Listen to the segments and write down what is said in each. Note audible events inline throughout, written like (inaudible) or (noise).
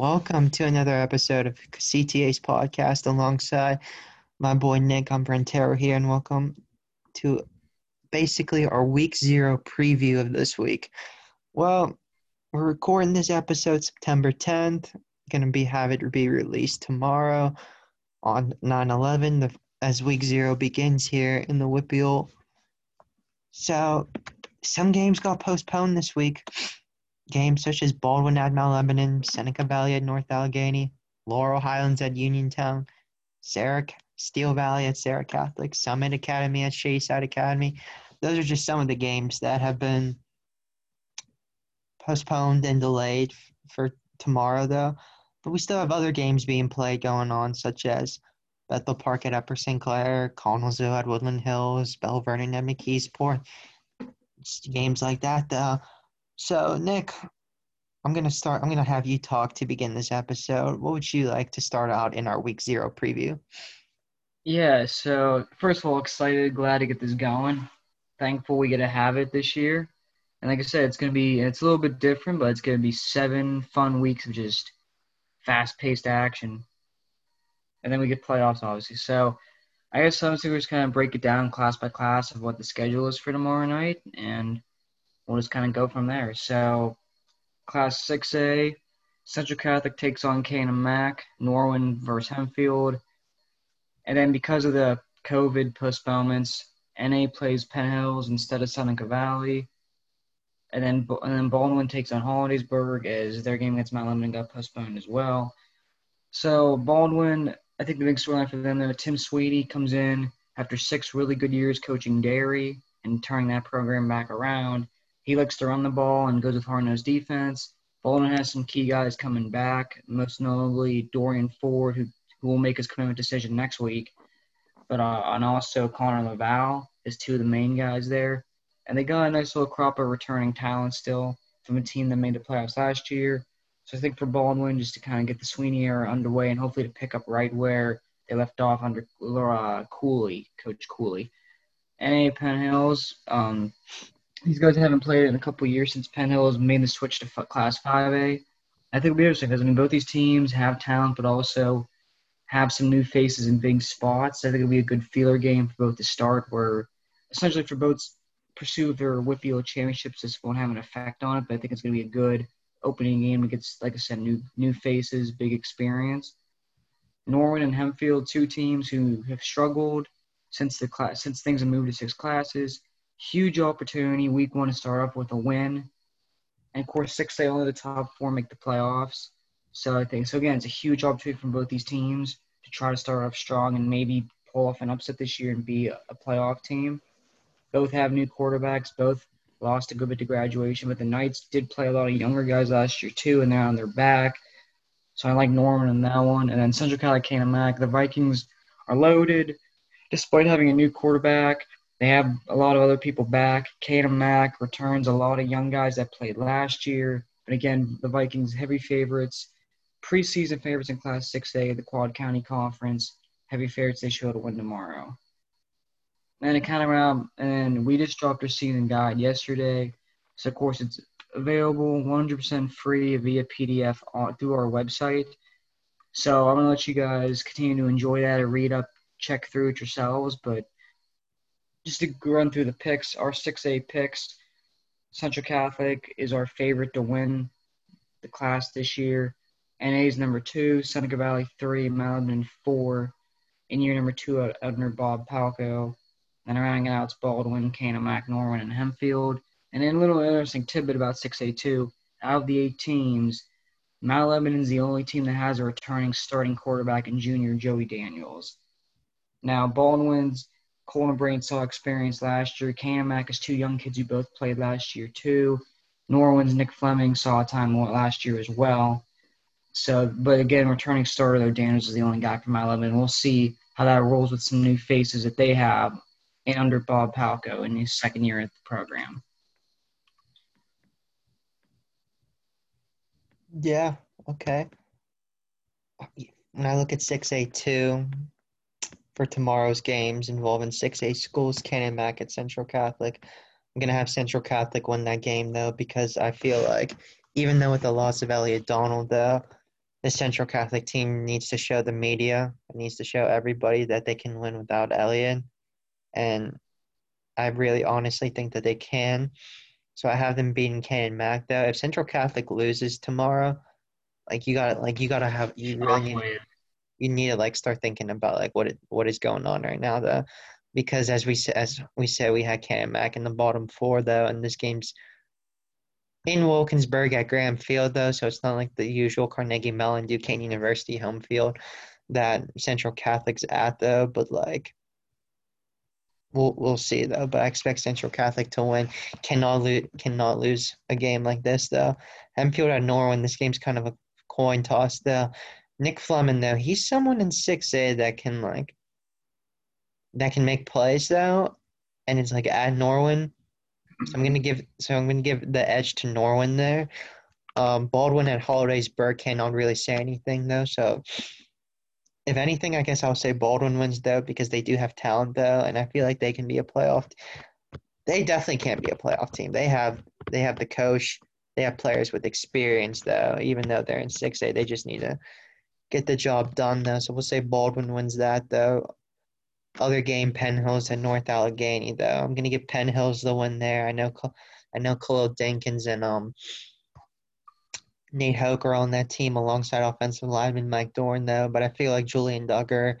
Welcome to another episode of CTA's podcast alongside my boy Nick Umbrantero here, and welcome to basically our week zero preview of this week. Well, we're recording this episode September 10th. Gonna be have it be released tomorrow on 9-11 as week zero begins here in the WPIAL. So some games got postponed this week. Games such as Baldwin at Mount Lebanon, Seneca Valley at North Allegheny, Laurel Highlands at Uniontown, Sarah Steel Valley at Serra Catholic, Summit Academy at Shady Side Academy. Those are just some of the games that have been postponed and delayed for tomorrow, though. But we still have other games being played going on, such as Bethel Park at Upper St. Clair, Connellsville at Woodland Hills, Belle Vernon at McKeesport. Games like that, though. So, Nick, I'm gonna start. I'm gonna have you talk to begin this episode. What would you like to start out in our week zero preview? Yeah. So first of all, excited, glad to get this going. Thankful we get to have it this year. And like I said, it's gonna be it's a little bit different, but it's gonna be seven fun weeks of just fast-paced action. And then we get playoffs, obviously. So I guess we're just going to break it down class by class of what the schedule is for tomorrow night, and we'll just kind of go from there. So, Class 6A, Central Catholic takes on Canon Mac, Norwin versus Hempfield. And then because of the COVID postponements, NA plays Penn Hills instead of Seneca Valley. And then, and then Baldwin takes on Hollidaysburg as their game against Mount Lebanon got postponed as well. So Baldwin, I think the big storyline for them, though, Tim Sweeney comes in after six really good years coaching Derry and turning that program back around. He likes to run the ball and goes with hard nosed defense. Baldwin has some key guys coming back, most notably Dorian Ford, who, who will make his commitment decision next week. But uh, and also Connor Laval is two of the main guys there. And they got a nice little crop of returning talent still from a team that made the playoffs last year. So I think for Baldwin, just to kind of get the Sweeney era underway and hopefully to pick up right where they left off under uh, Cooley, Coach Cooley. NA Penn Hills, um, these guys haven't played in a couple years since Penn Hills made the switch to Class 5A. I think it'll be interesting because I mean both these teams have talent, but also have some new faces in big spots. I think it'll be a good feeler game for both to start, where essentially for both pursue their WPIAL championships, this won't have an effect on it. But I think it's going to be a good opening game against, like I said, new new faces, big experience. Norwin and Hempfield, two teams who have struggled since the class since things have moved to six classes Huge opportunity week one to start off with a win. And of course, six they only the top four make the playoffs. So I think so again, it's a huge opportunity from both these teams to try to start off strong and maybe pull off an upset this year and be a, playoff team. Both have new quarterbacks. Both lost a good bit to graduation, but the Knights did play a lot of younger guys last year too, and they're on their back. So I like Norwin in that one. And then Central California Mac, the Vikings are loaded, despite having a new quarterback. They have a lot of other people back. Canon Mac returns a lot of young guys that played last year. But again, the Vikings heavy favorites, preseason favorites in Class 6A, the Quad County Conference. Heavy favorites they show win tomorrow. And it kind of around, and we just dropped our season guide yesterday. So of course it's available 100% free via PDF on, through our website. So I'm gonna let you guys continue to enjoy that and read up, check through it yourselves. But just to run through the picks, our 6A picks, Central Catholic is our favorite to win the class this year. NA is number two, Seneca Valley three, Malden four. In year number two, under Bob Palko. Then rounding out, it's Baldwin, Mac, Norwin, and Hempfield. And then a little interesting tidbit about 6A2. Out of the eight teams, Mount Lebanon is the only team that has a returning starting quarterback in junior Joey Daniels. Now, Baldwin's Colin Brain saw experience last year. Mac is two young kids who both played last year too. Norwin's Nick Fleming saw a time last year as well. So, but again, returning starter though, Daniels is the only guy from 11. We'll see how that rolls with some new faces that they have and under Bob Palko in his second year at the program. Yeah. Okay. When I look at six A two, for tomorrow's games involving 6A schools, Canon Mac at Central Catholic. I'm going to have Central Catholic win that game, though, because I feel like even though with the loss of Elliot Donald, though, the Central Catholic team needs to show the media, it needs to show everybody that they can win without Elliot. And I really honestly think that they can. So I have them beating Canon Mac though. If Central Catholic loses tomorrow, like you got to like you gotta have you really need you need to like start thinking about like what it, what is going on right now though, because as we as we said we had Canon Mac in the bottom four though, and this game's in Wilkinsburg at Graham Field though, so it's not like the usual Carnegie Mellon Duquesne University home field that Central Catholic's at though, but like we'll we'll see though. But I expect Central Catholic to win. Cannot lose cannot lose a game like this though. Hempfield at Norwin. This game's kind of a coin toss though. Nick Fleming though, he's someone in six A that can like that can make plays though, and it's like at Norwin. So I'm gonna give so I'm gonna give the edge to Norwin there. Um, Baldwin at Hollidaysburg cannot really say anything though, so if anything, I guess I'll say Baldwin wins though because they do have talent though, and I feel like they can be a playoff. They definitely can't be a playoff team. They have they have the coach. They have players with experience though. Even though they're in six A, they just need to get the job done though. So we'll say Baldwin wins that though. Other game, Penn Hills and North Allegheny though. I'm gonna give Penn Hills the win there. I know I know Khalil Dinkins and um Nate Hoker on that team alongside offensive lineman Mike Dorn, though. But I feel like Julian Duggar,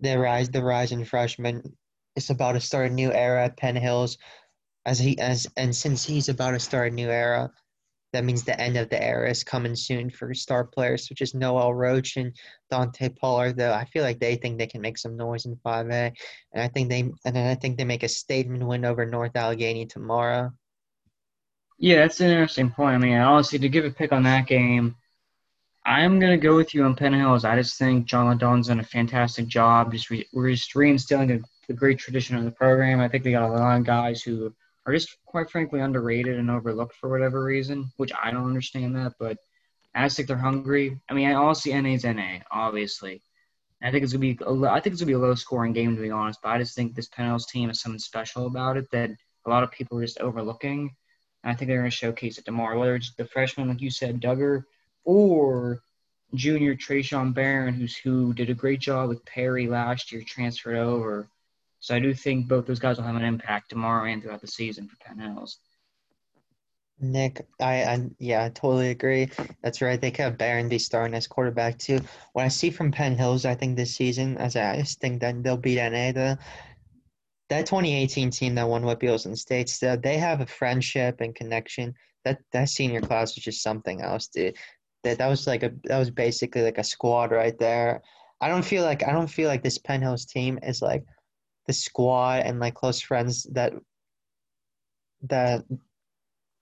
the rise, the rising freshman, is about to start a new era at Penn Hills. As he as and since he's about to start a new era, that means the end of the era is coming soon for star players such as Noel Roach and Dante Pollard. Though I feel like they think they can make some noise in 5A, and I think they and I think they make a statement win over North Allegheny tomorrow. Yeah, that's an interesting point. I mean, honestly, to give a pick on that game, I'm gonna go with you on Penn Hills. I just think John Ladon's done a fantastic job. Just re- we're just reinstilling a, a great tradition of the program. I think they got a lot of guys who are just quite frankly underrated and overlooked for whatever reason, which I don't understand that. But I just think they're hungry. I mean, I honestly NA's NA, obviously. I think it's gonna be I think it's gonna be a low scoring game to be honest. But I just think this Hills team has something special about it that a lot of people are just overlooking. And I think they're to showcase it tomorrow, whether it's the freshman, like you said, Duggar, or junior Trayshawn Barron, who's who did a great job with Perry last year, transferred over. So I do think both those guys will have an impact tomorrow and throughout the season for Penn Hills. Nick, I, I yeah, I totally agree. That's right. They could have Barron be starting as quarterback too. What I see from Penn Hills, I think this season, as I just think that they'll beat NA. The that 2018 team that won WPIALs in states, uh, they have a friendship and connection. That that senior class was just something else, dude. That that was like a that was basically like a squad right there. I don't feel like I don't feel like this Penn Hills team is like the squad and like close friends that that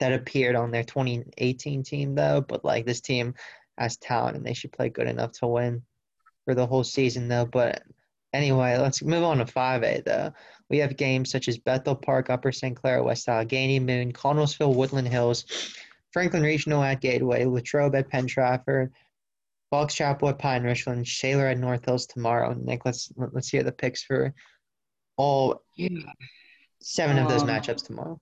that appeared on their 2018 team though. But like this team has talent and they should play good enough to win for the whole season though. But anyway, let's move on to 5A though. We have games such as Bethel Park, Upper St. Clair, West Allegheny, Moon, Connellsville, Woodland Hills, Franklin Regional at Gateway, Latrobe at Penn Trafford, Fox Chapel at Pine Richland, Shaler at North Hills tomorrow. Nick, let's let's hear the picks for all seven of those um, matchups tomorrow.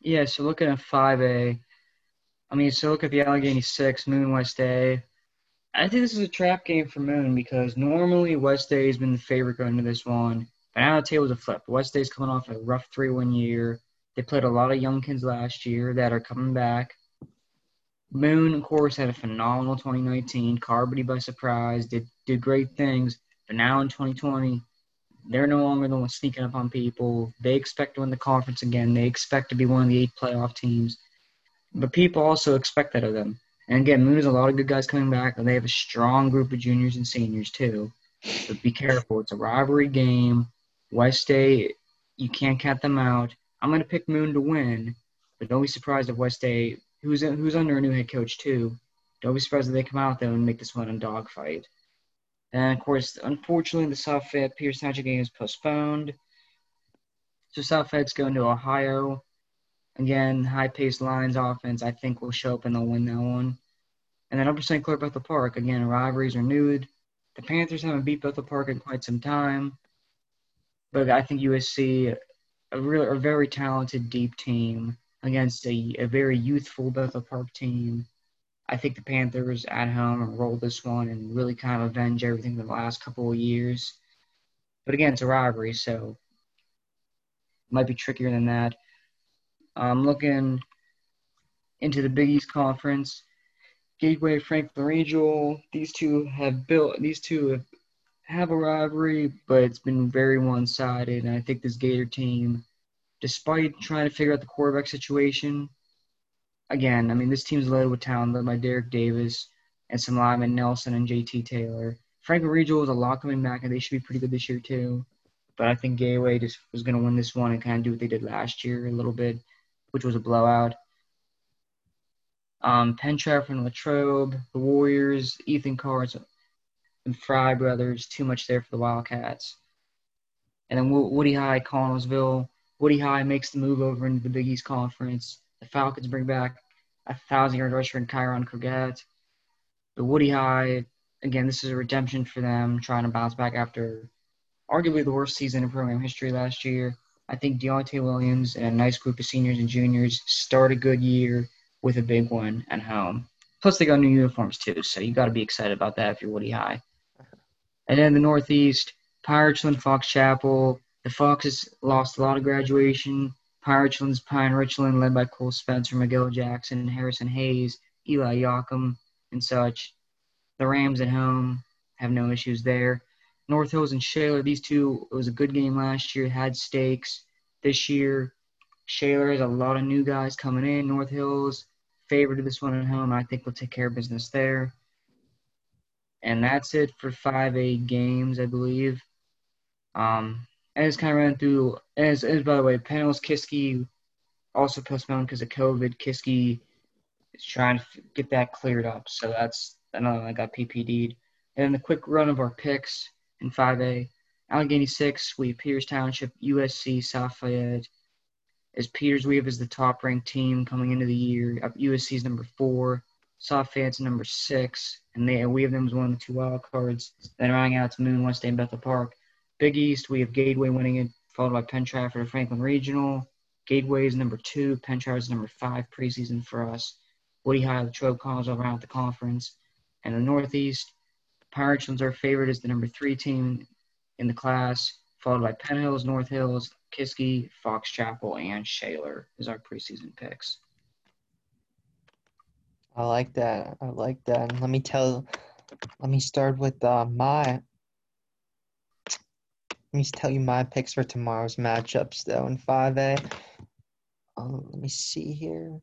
Yeah, so looking at 5A, I mean, so look at the Allegheny 6, Moon West A, I think this is a trap game for Moon because normally West A has been the favorite going into this one. But now the tables have flipped. West A's coming off a rough 3 1 year. They played a lot of young kids last year that are coming back. Moon, of course, had a phenomenal 2019. Carmody by surprise, did, did great things. But now in 2020, they're no longer the ones sneaking up on people. They expect to win the conference again. They expect to be one of the eight playoff teams. But people also expect that of them. And again, Moon has a lot of good guys coming back, and they have a strong group of juniors and seniors too. But be careful; it's a rivalry game. West A, you can't cut them out. I'm going to pick Moon to win, but don't be surprised if West A, who's who's under a new head coach too, don't be surprised if they come out there and make this one a dogfight. And of course, unfortunately, the South Pierce Township game is postponed. So South going to Ohio. Again, high paced lines offense, I think, will show up and they'll win that one. And then Upper St. Clair Bethel Park, again, rivalries are renewed. The Panthers haven't beat Bethel Park in quite some time. But I think USC, a real, a very talented, deep team. against a, a very youthful Bethel Park team. I think the Panthers at home and roll this one and really kind of avenge everything the last couple of years. But again, it's a rivalry, so it might be trickier than that. I'm looking into the Big East Conference. Gateway, Franklin Regional. These two have built. These two have, have a rivalry, but it's been very one-sided. And I think this Gator team, despite trying to figure out the quarterback situation, again, I mean, this team's led with talent, led by Derek Davis and some linemen Nelson and JT Taylor. Franklin Regional is a lot coming back, and they should be pretty good this year too. But I think Gateway just was going to win this one and kind of do what they did last year a little bit, which was a blowout. Um, and Latrobe, the Warriors, Ethan Cards, and Fry brothers. Too much there for the Wildcats. And then Woody High, Connellsville. Woody High makes the move over into the Big East Conference. The Falcons bring back a thousand yard rusher in Kyron Cogat. The Woody High, again, this is a redemption for them, trying to bounce back after arguably the worst season in program history last year. I think Deontay Williams and a nice group of seniors and juniors start a good year with a big one at home. Plus, they got new uniforms too, so you got to be excited about that if you're Woody High. And then the Northeast, Richland, Fox Chapel. The Foxes lost a lot of graduation. Richland's Pine Richland, led by Cole Spencer, Miguel Jackson, Harrison Hayes, Eli Yocum, and such. The Rams at home have no issues there. North Hills and Shaler, these two, it was a good game last year, had stakes. This year, Shaler has a lot of new guys coming in. North Hills favored this one at home. I think we'll take care of business there. And that's it for 5A games, I believe. Um, as kind of ran through, as, as by the way, Panels Kiski also postponed because of COVID. Kiski is trying to get that cleared up. So that's another one I got PPD'd. And then the quick run of our picks in 5A. Allegheny 6, we have Peters Township, USC, South Fayette. As Peters we have as the top ranked team coming into the year. USC is number four. South Fayette's number six. And they, we have them as one of the two wild cards. Then rounding out to Moon, West Day, and Bethel Park. Big East, we have Gateway winning it, followed by Penn Trafford and Franklin Regional. Gateway is number two. Penn Trafford is number five preseason for us. Woody High, Latrobe College all around the conference. And the Northeast, the Pirates are favorite as the number three team in the class, followed by Penn Hills, North Hills, Kiski, Fox Chapel, and Shaler is our preseason picks. I like that. I like that. And let me tell. Let me start with uh, my. Let me tell you my picks for tomorrow's matchups, though, in 5A. Um, let me see here.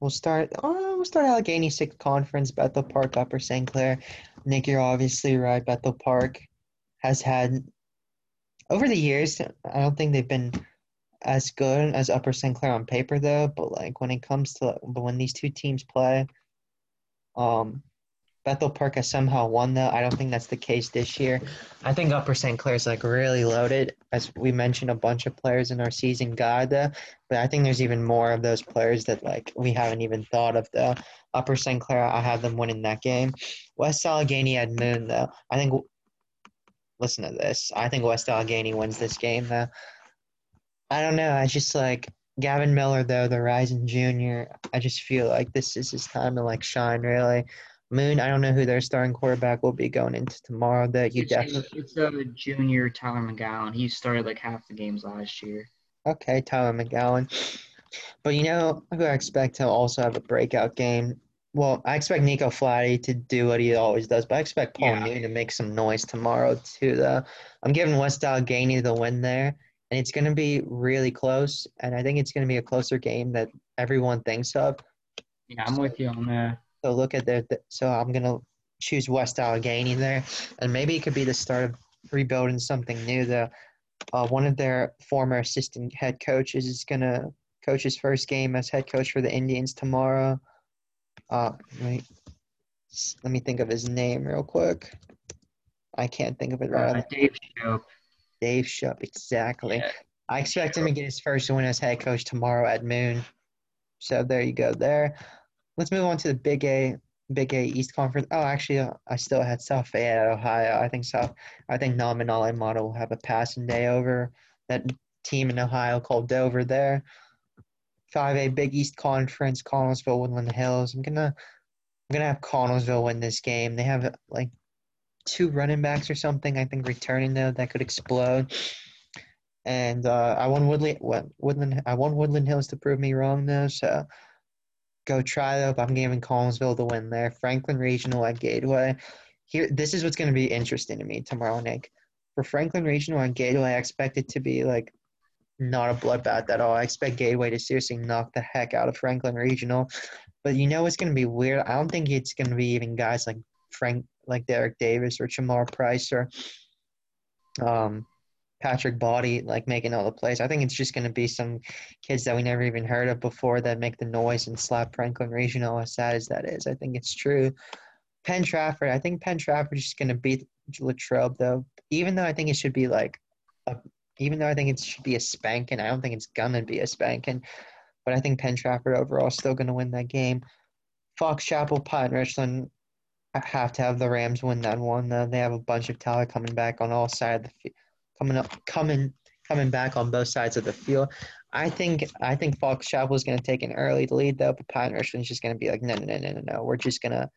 We'll start. Oh, we'll start Allegheny Sixth Conference, Bethel Park, Upper St. Clair. Nick, you're obviously right. Bethel Park has had over the years. I don't think they've been as good as Upper St. Clair on paper, though. But like when it comes to but when these two teams play, um, Bethel Park has somehow won though. I don't think that's the case this year. I think Upper St. Clair is like really loaded, as we mentioned a bunch of players in our season guide though. But I think there's even more of those players that like we haven't even thought of though. Upper St. Clair, I have them winning that game. West Allegheny had Moon though. I think. Listen to this. I think West Allegheny wins this game though. I don't know. I just like Gavin Miller though, the rising junior. I just feel like this is his time to like shine really. Moon, I don't know who their starting quarterback will be going into tomorrow. That you it's, definitely. It's a junior Tyler McGowan. He started like half the games last year. Okay, Tyler McGowan. But you know who I expect to also have a breakout game. Well, I expect Nico Flatty to do what he always does, but I expect Paul yeah. Moon to make some noise tomorrow too. Though I'm giving West Allegheny the win there, and it's going to be really close. And I think it's going to be a closer game that everyone thinks of. Yeah, I'm with you on that. So look at the. So I'm gonna choose West Allegheny there, and maybe it could be the start of rebuilding something new. The uh, one of their former assistant head coaches is gonna coach his first game as head coach for the Indians tomorrow. Uh, let me, let me think of his name real quick. I can't think of it right. Uh, Dave Shope. Dave Shope, exactly. Yeah. I expect him to get his first win as head coach tomorrow at Moon. So there you go. There let's move on to the Big A, Big A East Conference. Oh, actually, uh, I still had South Fayette, Ohio. I think South. I think Nominale Model will have a passing day over that team in Ohio called Dover there. 5A Big East Conference, Connellsville, Woodland Hills. I'm gonna I'm gonna have Connellsville win this game. They have like two running backs or something. I think returning though that could explode. And uh, I want Woodland, Woodland. I want Woodland Hills to prove me wrong though. So go try though. I'm giving Connellsville the win there. Franklin Regional at Gateway. Here, this is what's going to be interesting to me tomorrow, Nick. For Franklin Regional and Gateway, I expect it to be like not a bloodbath at all. I expect Gateway to seriously knock the heck out of Franklin Regional. But you know it's going to be weird? I don't think it's going to be even guys like Frank, like Derek Davis or Chamar Price or um, Patrick Body like making all the plays. I think it's just going to be some kids that we never even heard of before that make the noise and slap Franklin Regional. As sad as that is, I think it's true. Penn Trafford, I think Penn Trafford is just going to beat Latrobe though. Even though I think it should be like a, even though I think it should be a spanking, I don't think it's gonna be a spanking. But I think Penn Trafford overall is still gonna win that game. Fox Chapel, Pine Richland have to have the Rams win that one. Though they have a bunch of talent coming back on all sides of the coming up, coming coming back on both sides of the field. I think I think Fox Chapel is going to take an early lead though, but Pine Richland's just going to be like, no, no, no, no, no, no. We're just gonna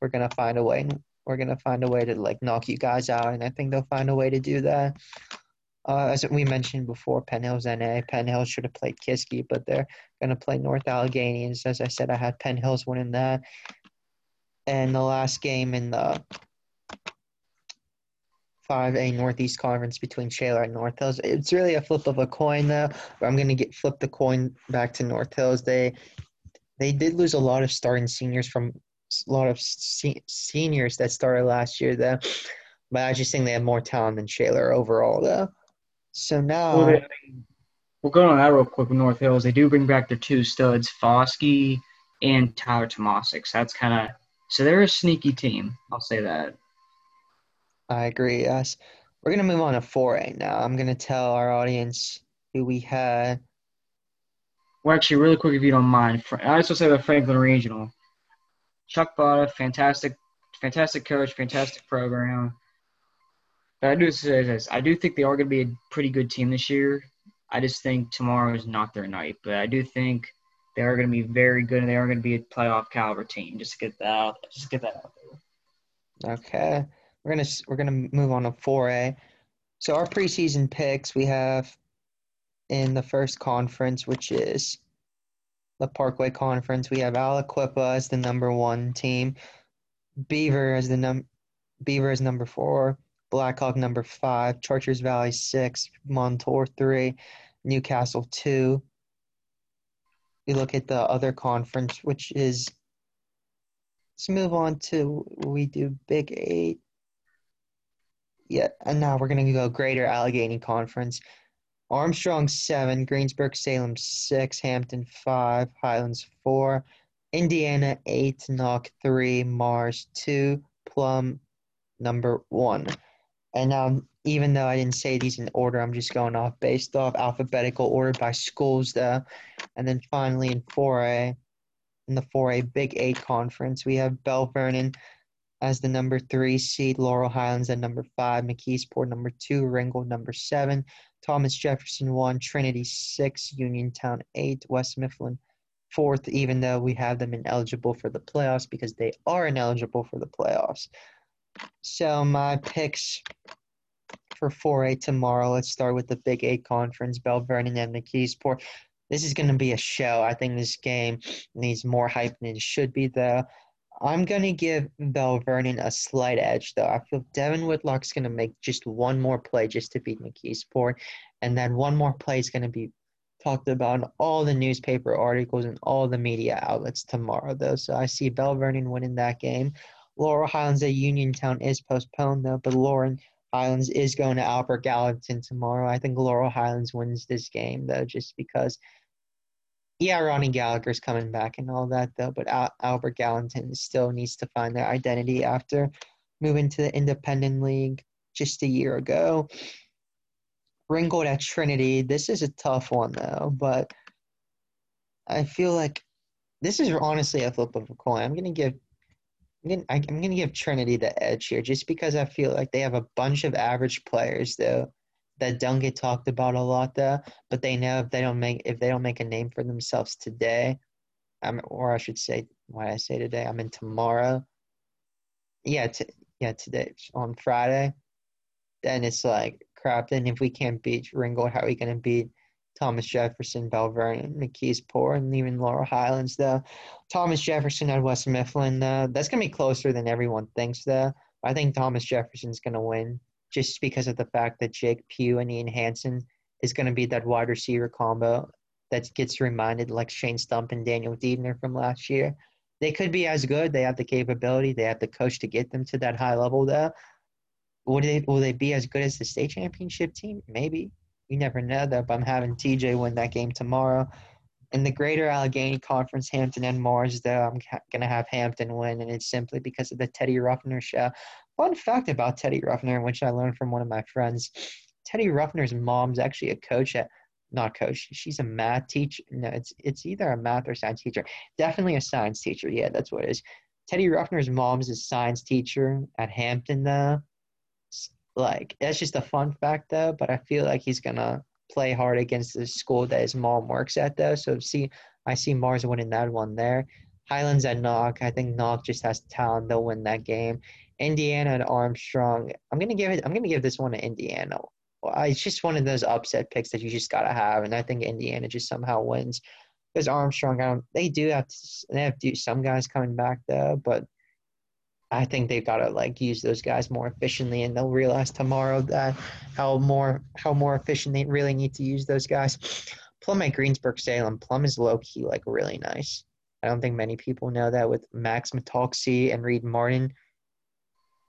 we're gonna find a way. We're gonna find a way to like knock you guys out, and I think they'll find a way to do that. Uh, as we mentioned before, Penn Hills NA. Penn Hills should have played Kiski, but they're going to play North Alleghenies. As I said, I had Penn Hills winning that. And the last game in the 5A Northeast Conference between Shaler and North Hills. It's really a flip of a coin, though. I'm going to get flip the coin back to North Hills. They they did lose a lot of starting seniors from a lot of se- seniors that started last year, though. But I just think they have more talent than Shaler overall, though. So now. Well, they, we'll go on that real quick with North Hills. They do bring back their two studs, Foskey and Tyler Tomasic. So that's kind of. So they're a sneaky team. I'll say that. I agree, yes. We're going to move on to 4A now. I'm going to tell our audience who we had. Well, actually, really quick, if you don't mind, I just want to say the Franklin Regional. Chuck Botta, fantastic, fantastic coach, fantastic program. But I do say this: I do think they are going to be a pretty good team this year. I just think tomorrow is not their night, but I do think they are going to be very good, and they are going to be a playoff caliber team. Just get that out, just get that out there. Okay, we're gonna we're gonna move on to four A. So our preseason picks we have in the first conference, which is the Parkway Conference. We have Aliquippa as the number one team, Beaver as the num Beaver is number four, Blackhawk number five, Chartiers Valley six, Montour three, Newcastle two. We look at the other conference, which is let's move on to we do Big Eight. Yeah, and now we're gonna go Greater Allegheny Conference. Armstrong seven, Greensburg Salem six, Hampton five, Highlands four, Indiana eight, Knoch three, Mars two, Plum number one. And um, even though I didn't say these in order, I'm just going off based off alphabetical order by schools, though. And then finally in 4A, in the 4A Big Eight conference, we have Belle Vernon as the number three seed, Laurel Highlands at number five, McKeesport number two, Ringgold number seven, Thomas Jefferson one, Trinity six, Uniontown eight, West Mifflin fourth, even though we have them ineligible for the playoffs because they are ineligible for the playoffs. So my picks for 4A tomorrow. Let's start with the Big Eight Conference, Belle Vernon and McKeesport. This is going to be a show. I think this game needs more hype than it should be, though. I'm going to give Belle Vernon a slight edge, though. I feel Devin Whitlock's going to make just one more play just to beat McKeesport, and then one more play is going to be talked about in all the newspaper articles and all the media outlets tomorrow, though. So I see Belle Vernon winning that game. Laurel Highlands at Uniontown is postponed though, but Laurel Highlands is going to Albert Gallatin tomorrow. I think Laurel Highlands wins this game though, just because. Yeah, Ronnie Gallagher's coming back and all that though, but Al- Albert Gallatin still needs to find their identity after moving to the Independent League just a year ago. Ringgold at Trinity. This is a tough one though, but I feel like this is honestly a flip of a coin. I'm gonna give I'm gonna, I'm gonna give Trinity the edge here, just because I feel like they have a bunch of average players, though, that don't get talked about a lot though, but they know if they don't make if they don't make a name for themselves today, um, or I should say, why I say today, I mean tomorrow. Yeah, t- yeah, today on Friday. Then it's like crap. Then if we can't beat Ringgold, how are we gonna beat Thomas Jefferson, Belle Vernon, McKeesport, and even Laurel Highlands though? Thomas Jefferson at West Mifflin though, that's gonna be closer than everyone thinks though. I think Thomas Jefferson's gonna win just because of the fact that Jake Pugh and Ian Hansen is going to be that wide receiver combo that gets reminded like Shane Stump and Daniel Diebner from last year. They could be as good. They have the capability. They have the coach to get them to that high level. Though, will they will they be as good as the state championship team? Maybe. You never know though. But I'm having TJ win that game tomorrow. In the Greater Allegheny Conference, Hampton and Mars, though, I'm going to have Hampton win, and it's simply because of the Teddy Ruffner show. Fun fact about Teddy Ruffner, which I learned from one of my friends Teddy Ruffner's mom's actually a coach at, not coach, she's a math teacher. No, it's, it's either a math or science teacher. Definitely a science teacher. Yeah, that's what it is. Teddy Ruffner's mom's a science teacher at Hampton, though. Like, that's just a fun fact, though, but I feel like he's to play hard against the school that his mom works at, though. So, see, I see Mars winning that one there. Highlands at Knoch. I think Knoch just has talent. They'll win that game. Indiana and Armstrong. I'm gonna give it. I'm gonna give this one to Indiana. It's just one of those upset picks that you just gotta have, and I think Indiana just somehow wins because Armstrong. I don't. They do have to. They have to some guys coming back though, but I think they've got to like use those guys more efficiently, and they'll realize tomorrow that how more how more efficient they really need to use those guys. Plum at Greensburg Salem. Plum is low key like really nice. I don't think many people know that with Max Matalksi and Reed Martin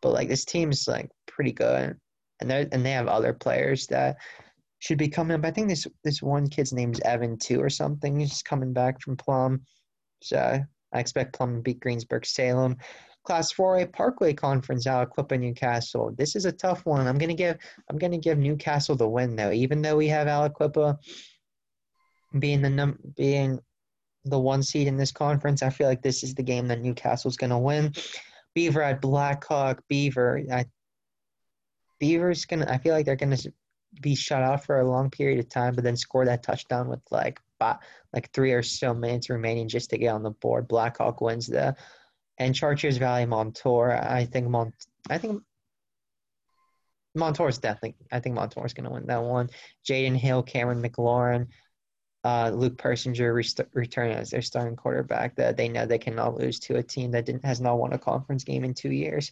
but like this team is like pretty good, and they and they have other players that should be coming up. I think this this one kid's name's Evan too or something. He's coming back from Plum, so I expect Plum to beat Greensburg Salem. Class 4A Parkway Conference, out Aliquippa Newcastle. This is a tough one. I'm gonna give I'm gonna give Newcastle the win though, even though we have Aliquippa being the num being the one seed in this conference. I feel like this is the game that Newcastle's gonna win. Beaver at Blackhawk. Beaver. I, Beaver's gonna. I feel like they're gonna be shut out for a long period of time, but then score that touchdown with like like three or so minutes remaining just to get on the board. Blackhawk wins the. And Chartiers Valley Montour. I think Mont. I think Montour's definitely. I think Montour's gonna win that one. Jaden Hill, Cameron McLaurin uh, Luke Persinger rest- return as their starting quarterback that they know they cannot lose to a team that has not won a conference game in two years.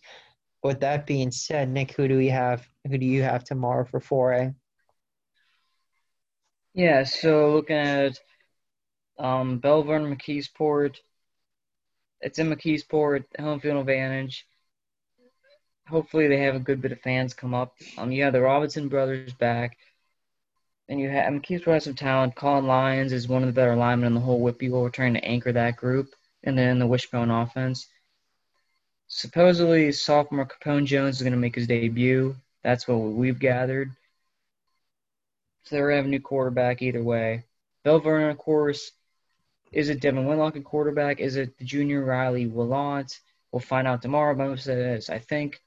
With that being said, Nick, who do we have? Who do you have tomorrow for 4A? Yeah, so looking at um, Belle Vernon McKeesport, it's in McKeesport, home field advantage. Hopefully, they have a good bit of fans come up. Um, have the Robinson brothers back. And you have, I mean, has some talent. Colin Lyons is one of the better linemen in the whole WPIAL, trying to anchor that group. And then the Wishbone offense. Supposedly, sophomore Capone Jones is going to make his debut. That's what we've gathered. So they're a new quarterback either way. Belle Vernon, of course, is it Devin Whitlock a quarterback? Is it the junior Riley Willant? We'll find out tomorrow, but it is. I think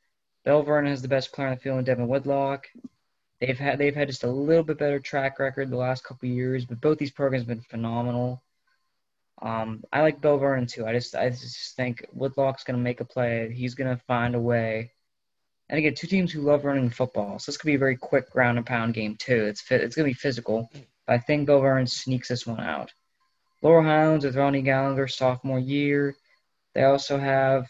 Belle Vernon has the best player on the field in Devin Whitlock. They've had they've had just a little bit better track record the last couple years, but both these programs have been phenomenal. Um, I like Belle Vernon too. I just I just think Whitlock's gonna make a play. He's gonna find a way. And again, two teams who love running football, so this could be a very quick ground and pound game too. It's it's gonna be physical, but I think Belle Vernon sneaks this one out. Laurel Highlands with Ronnie Gallagher, sophomore year. They also have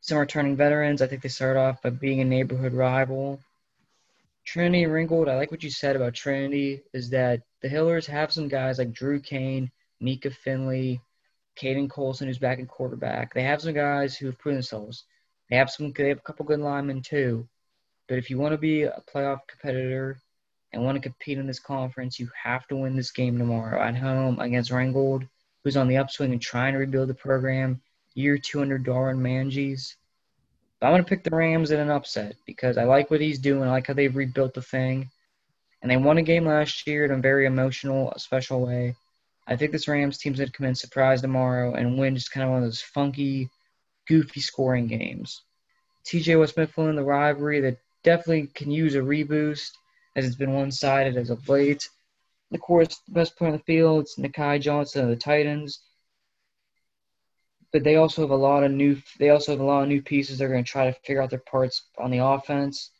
some returning veterans. I think they start off by being a neighborhood rival. Trinity Ringgold, I like what you said about Trinity, is that the Hillers have some guys like Drew Kane, Mika Finley, Caden Colson, who's back in quarterback. They have some guys who have proven themselves. They have some. They have a couple good linemen too. But if you want to be a playoff competitor and want to compete in this conference, you have to win this game tomorrow at home against Ringgold, who's on the upswing and trying to rebuild the program. Year two under Darwin Manges. I'm going to pick the Rams in an upset because I like what he's doing. I like how they've rebuilt the thing. And they won a game last year in a very emotional, special way. I think this Rams team's going to come in surprise tomorrow and win just kind of one of those funky, goofy scoring games. TJ West Mifflin, the rivalry that definitely can use a reboost. as it's been one-sided as of late. Of course, the best player on the field is Nakai Johnson of the Titans, but they also have a lot of new. They also have a lot of new pieces. They're going to try to figure out their parts on the offense.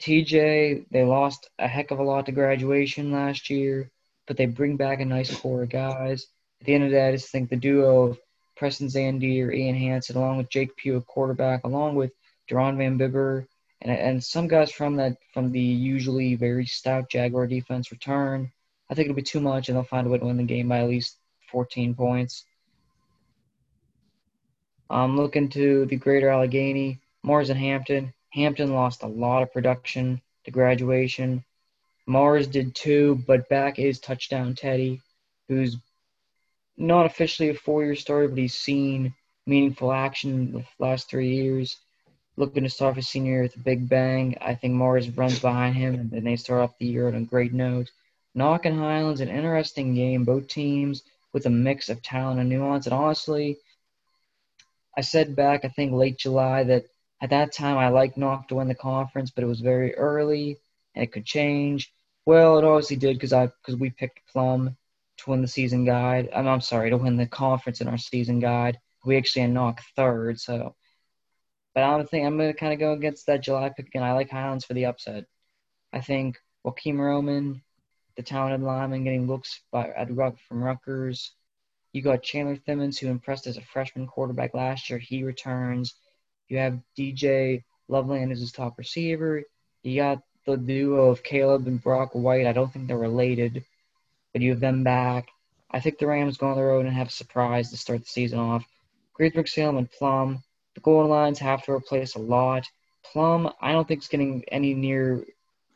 TJ, they lost a heck of a lot to graduation last year, but they bring back a nice core of guys. At the end of the day, I just think the duo of Preston Zandier, Ian Hansen, along with Jake Pugh, a quarterback, along with Deron Van Bibber, and and some guys from that from the usually very stout Jaguar defense return. I think it'll be too much, and they'll find a way to win the game by at least 14 points. Um, looking to the Greater Allegheny, Mars and Hampton. Hampton lost a lot of production to graduation. Mars did too, but back is touchdown Teddy, who's not officially a four-year starter, but he's seen meaningful action the last three years. Looking to start his senior year with a big bang. I think Mars runs behind him, and then they start off the year on a great note. Knoch and Highlands, an interesting game. Both teams with a mix of talent and nuance. And honestly, I said back, I think late July, that at that time I liked Knoch to win the conference, but it was very early and it could change. Well, it obviously did because I because we picked Plum to win the season guide. I'm, I'm sorry to win the conference in our season guide. We actually had Knoch third, so. But I don't think I'm gonna kind of go against that July pick again. I like Highlands for the upset. I think Joaquin Roman the talented lineman getting looks by at from Rutgers. You got Chandler Thimmons, who impressed as a freshman quarterback last year. He returns. You have DJ Loveland as his top receiver. You got the duo of Caleb and Brock White. I don't think they're related, but you have them back. I think the Rams go on the road and have a surprise to start the season off. Greensburg Salem and Plum. The Golden Lions have to replace a lot. Plum, I don't think is getting any near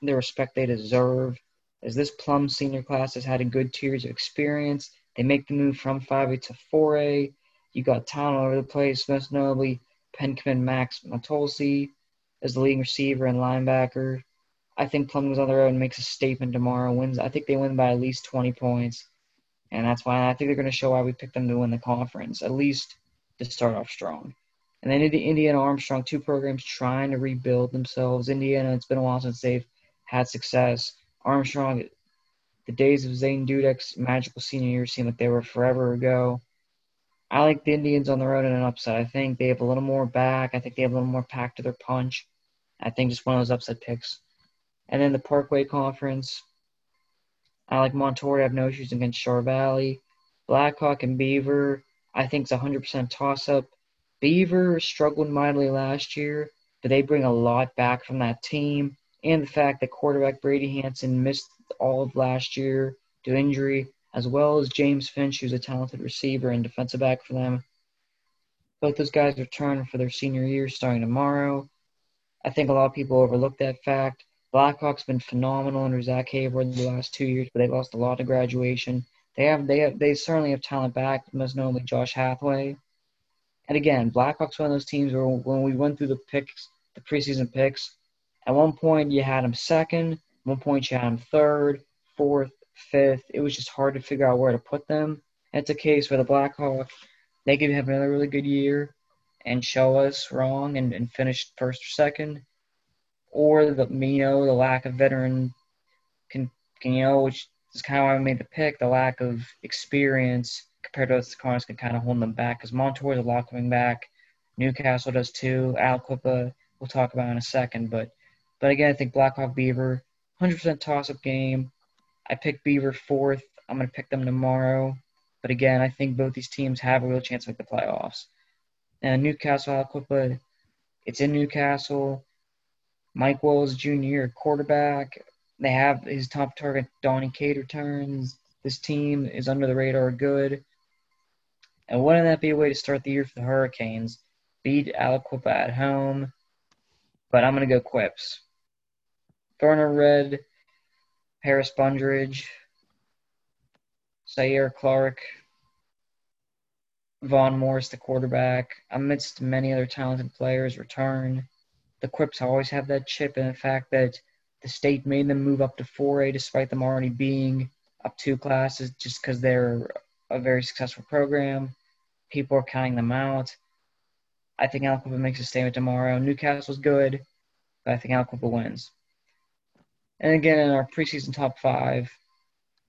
the respect they deserve as this Plum senior class has had a good tiers of experience. They make the move from 5A to 4A. You got talent all over the place, most notably Penkman Max Matolsi as the leading receiver and linebacker. I think Plum goes on the road and makes a statement tomorrow. Wins. I think they win by at least 20 points, and that's why I think they're going to show why we picked them to win the conference, at least to start off strong. And then Indiana Armstrong, two programs trying to rebuild themselves. Indiana, it's been a while since they've had success. Armstrong, the days of Zane Dudek's magical senior year seem like they were forever ago. I like the Indians on the road in an upset. I think they have a little more back. I think they have a little more pack to their punch. I think just one of those upset picks. And then the Parkway Conference. I like Montour. I have no issues against Shore Valley. Blackhawk and Beaver. I think it's a 100% toss up. Beaver struggled mightily last year, but they bring a lot back from that team and the fact that quarterback Brady Hanson missed all of last year due to injury, as well as James Finch, who's a talented receiver and defensive back for them. Both those guys return for their senior year starting tomorrow. I think a lot of people overlook that fact. Blackhawks been phenomenal under Zach Hayward the last two years, but they lost a lot of graduation. They have they have they certainly have talent back, most notably Josh Hathaway. And again, Blackhawks one of those teams where when we went through the picks, the preseason picks, at one point, you had him second. One point, you had him third, fourth, fifth. It was just hard to figure out where to put them. It's a case where the Blackhawks, they could have another really good year and show us wrong and, and finish first or second. Or the you know the lack of veteran can, can you know which is kind of why I made the pick. The lack of experience compared to us, the Cardinals can kind of hold them back because Montour is a lot coming back. Newcastle does too. Aliquippa we'll talk about in a second, but but again, I think Blackhawk Beaver, 100% toss up game. I picked Beaver fourth. I'm going to pick them tomorrow. But again, I think both these teams have a real chance to make the playoffs. And Newcastle Aliquippa, it's in Newcastle. Mike Wells Jr., quarterback. They have his top target, Donnie Cade returns. This team is under the radar good. And wouldn't that be a way to start the year for the Hurricanes? Beat Aliquippa at home. But I'm going to go Quips. Garner Red, Harris Bundridge, Sayer Clark, Vaughn Morris, the quarterback, amidst many other talented players, return. The Quips always have that chip, and the fact that the state made them move up to 4A despite them already being up two classes just because they're a very successful program. People are counting them out. I think Aliquippa makes a statement tomorrow. Newcastle's good, but I think Aliquippa wins. And again, in our preseason top five,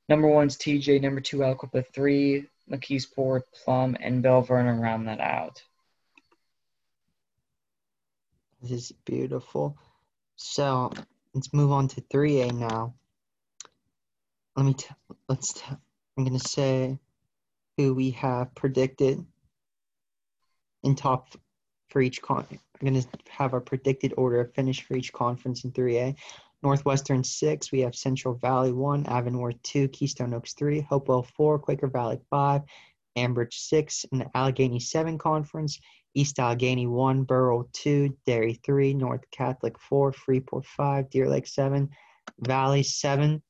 number one's TJ, number two Aliquippa, three McKeesport, Plum, and Belle Vernon round that out. This is beautiful. So let's move on to 3A now. Let me t- let's I'm gonna say who we have predicted in top for each con. I'm gonna have our predicted order of finish for each conference in 3A. Northwestern six, we have Central Valley one, Avonworth two, Keystone Oaks three, Hopewell four, Quaker Valley five, Ambridge six, and the Allegheny seven conference. East Allegheny one, Burrell two, Derry three, North Catholic four, Freeport five, Deer Lake seven, Valley seven.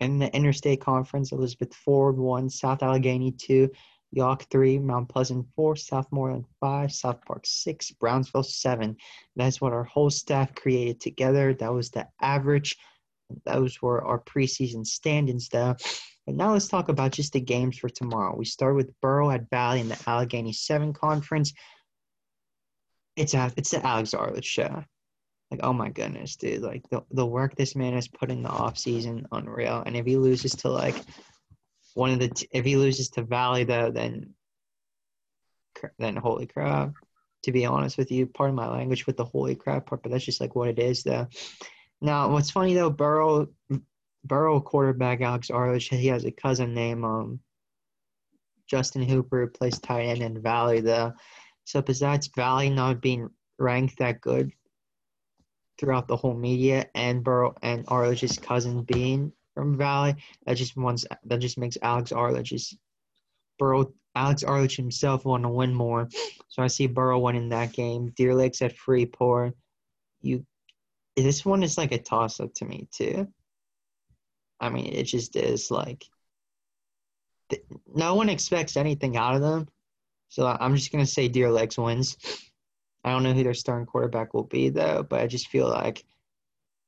and the Interstate Conference, Elizabeth Forward one, South Allegheny two, Yough three, Mount Pleasant four, Southmoreland five, South Park six, Brownsville seven. That's what our whole staff created together. That was the average. Those were our preseason standings, though. But now let's talk about just the games for tomorrow. We start with Burrell at Valley in the Allegheny Seven Conference. It's a, it's the Alex Arledge show. Like, oh my goodness, dude! Like the the work this man has put in the off season, unreal. And if he loses to like one of the, t- if he loses to Valley though, then then holy crap. To be honest with you, pardon my language with the holy crap part, but that's just like what it is though. Now, what's funny though, Burrell, Burrell quarterback Alex Arledge, he has a cousin named um, Justin Hooper, who plays tight end in Valley though. So besides Valley not being ranked that good throughout the whole media, and Burrell and Arledge's cousin being from Valley, that just wants that just makes Alex Arledge's Burrell Alex Arledge himself want to win more. So I see Burrell winning that game. Deer Lake's at Freeport. You this one is like a toss up to me too. I mean, it just is like no one expects anything out of them. So I'm just gonna say Deer Lakes wins. I don't know who their starting quarterback will be though, but I just feel like,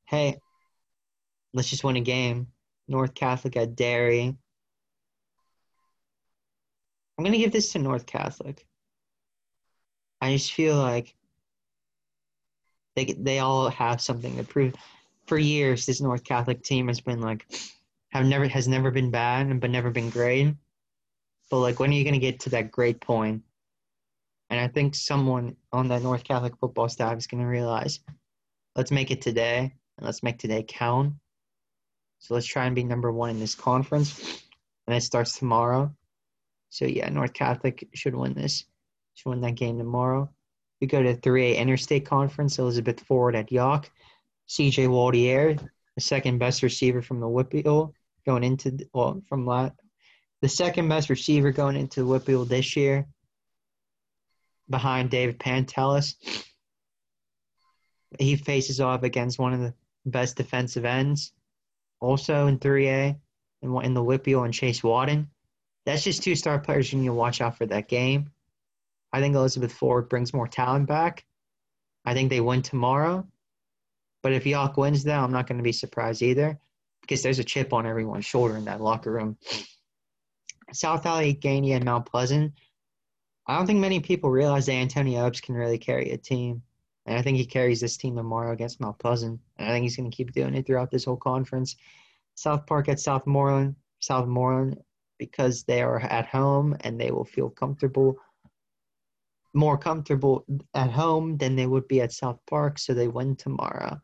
hey, let's just win a game. North Catholic at Derry. I'm gonna give this to North Catholic. I just feel like they they all have something to prove. For years, this North Catholic team has been like have never has never been bad but never been great. But like, when are you gonna get to that great point? And I think someone on the North Catholic football staff is gonna realize, let's make it today and let's make today count. So let's try and be number one in this conference, and it starts tomorrow. So yeah, North Catholic should win this. Should win that game tomorrow. We go to 3A Interstate Conference. Elizabeth Forward at Yough. CJ Waldier, the second best receiver from the WPIAL going into well from la- the second best receiver going into WPIAL this year. Behind David Pantelis. He faces off against one of the best defensive ends, also in 3A, and in the WPIAL and Chase Wadden that's just two star players you need to watch out for that game. I think Elizabeth Forward brings more talent back. I think they win tomorrow. But if Yough wins, though, I'm not going to be surprised either because there's a chip on everyone's shoulder in that locker room. South Allegheny and Mount Pleasant. I don't think many people realize that Antonio Epps can really carry a team. And I think he carries this team tomorrow against Mount Pleasant. And I think he's going to keep doing it throughout this whole conference. South Park at Southmoreland. Southmoreland because they are at home and they will feel comfortable more comfortable at home than they would be at South Park, so they win tomorrow.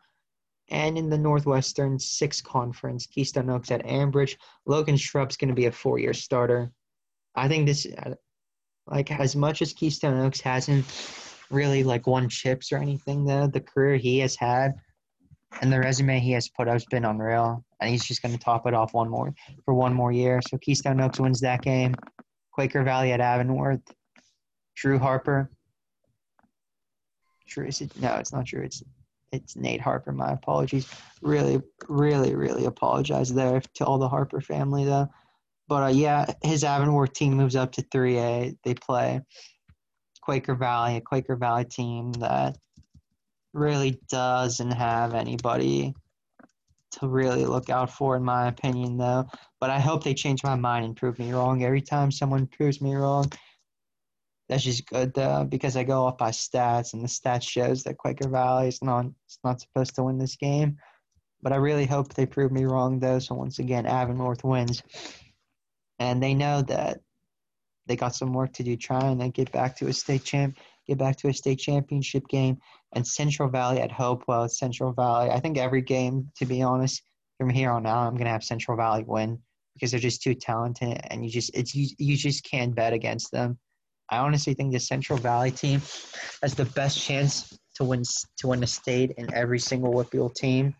And in the Northwestern Six Conference, Keystone Oaks at Ambridge, Logan Shrub's going to be a four-year starter. I think this, like, as much as Keystone Oaks hasn't really like won chips or anything, though, the career he has had and the resume he has put up has been unreal. And he's just going to top it off one more for one more year. So Keystone Oaks wins that game. Quaker Valley at Avonworth. Drew Harper. Drew is it? No, it's not Drew. It's it's Nate Harper. My apologies. Really, really, really apologize there to all the Harper family though. But uh, yeah, his Avonworth team moves up to 3A. They play Quaker Valley, a Quaker Valley team that really doesn't have anybody to really look out for, in my opinion, though. But I hope they change my mind and prove me wrong. Every time someone proves me wrong, that's just good, though, because I go off by stats, and the stats shows that Quaker Valley is not, is not supposed to win this game. But I really hope they prove me wrong, though. So once again, Avonworth wins, and they know that they got some work to do trying to get back to a state champ, get back to a state championship game. And Central Valley at Hopewell, Central Valley. I think every game, to be honest, from here on out, I'm gonna have Central Valley win because they're just too talented, and you just it's you, you just can't bet against them. I honestly think the Central Valley team has the best chance to win to win the state in every single WPIAL team,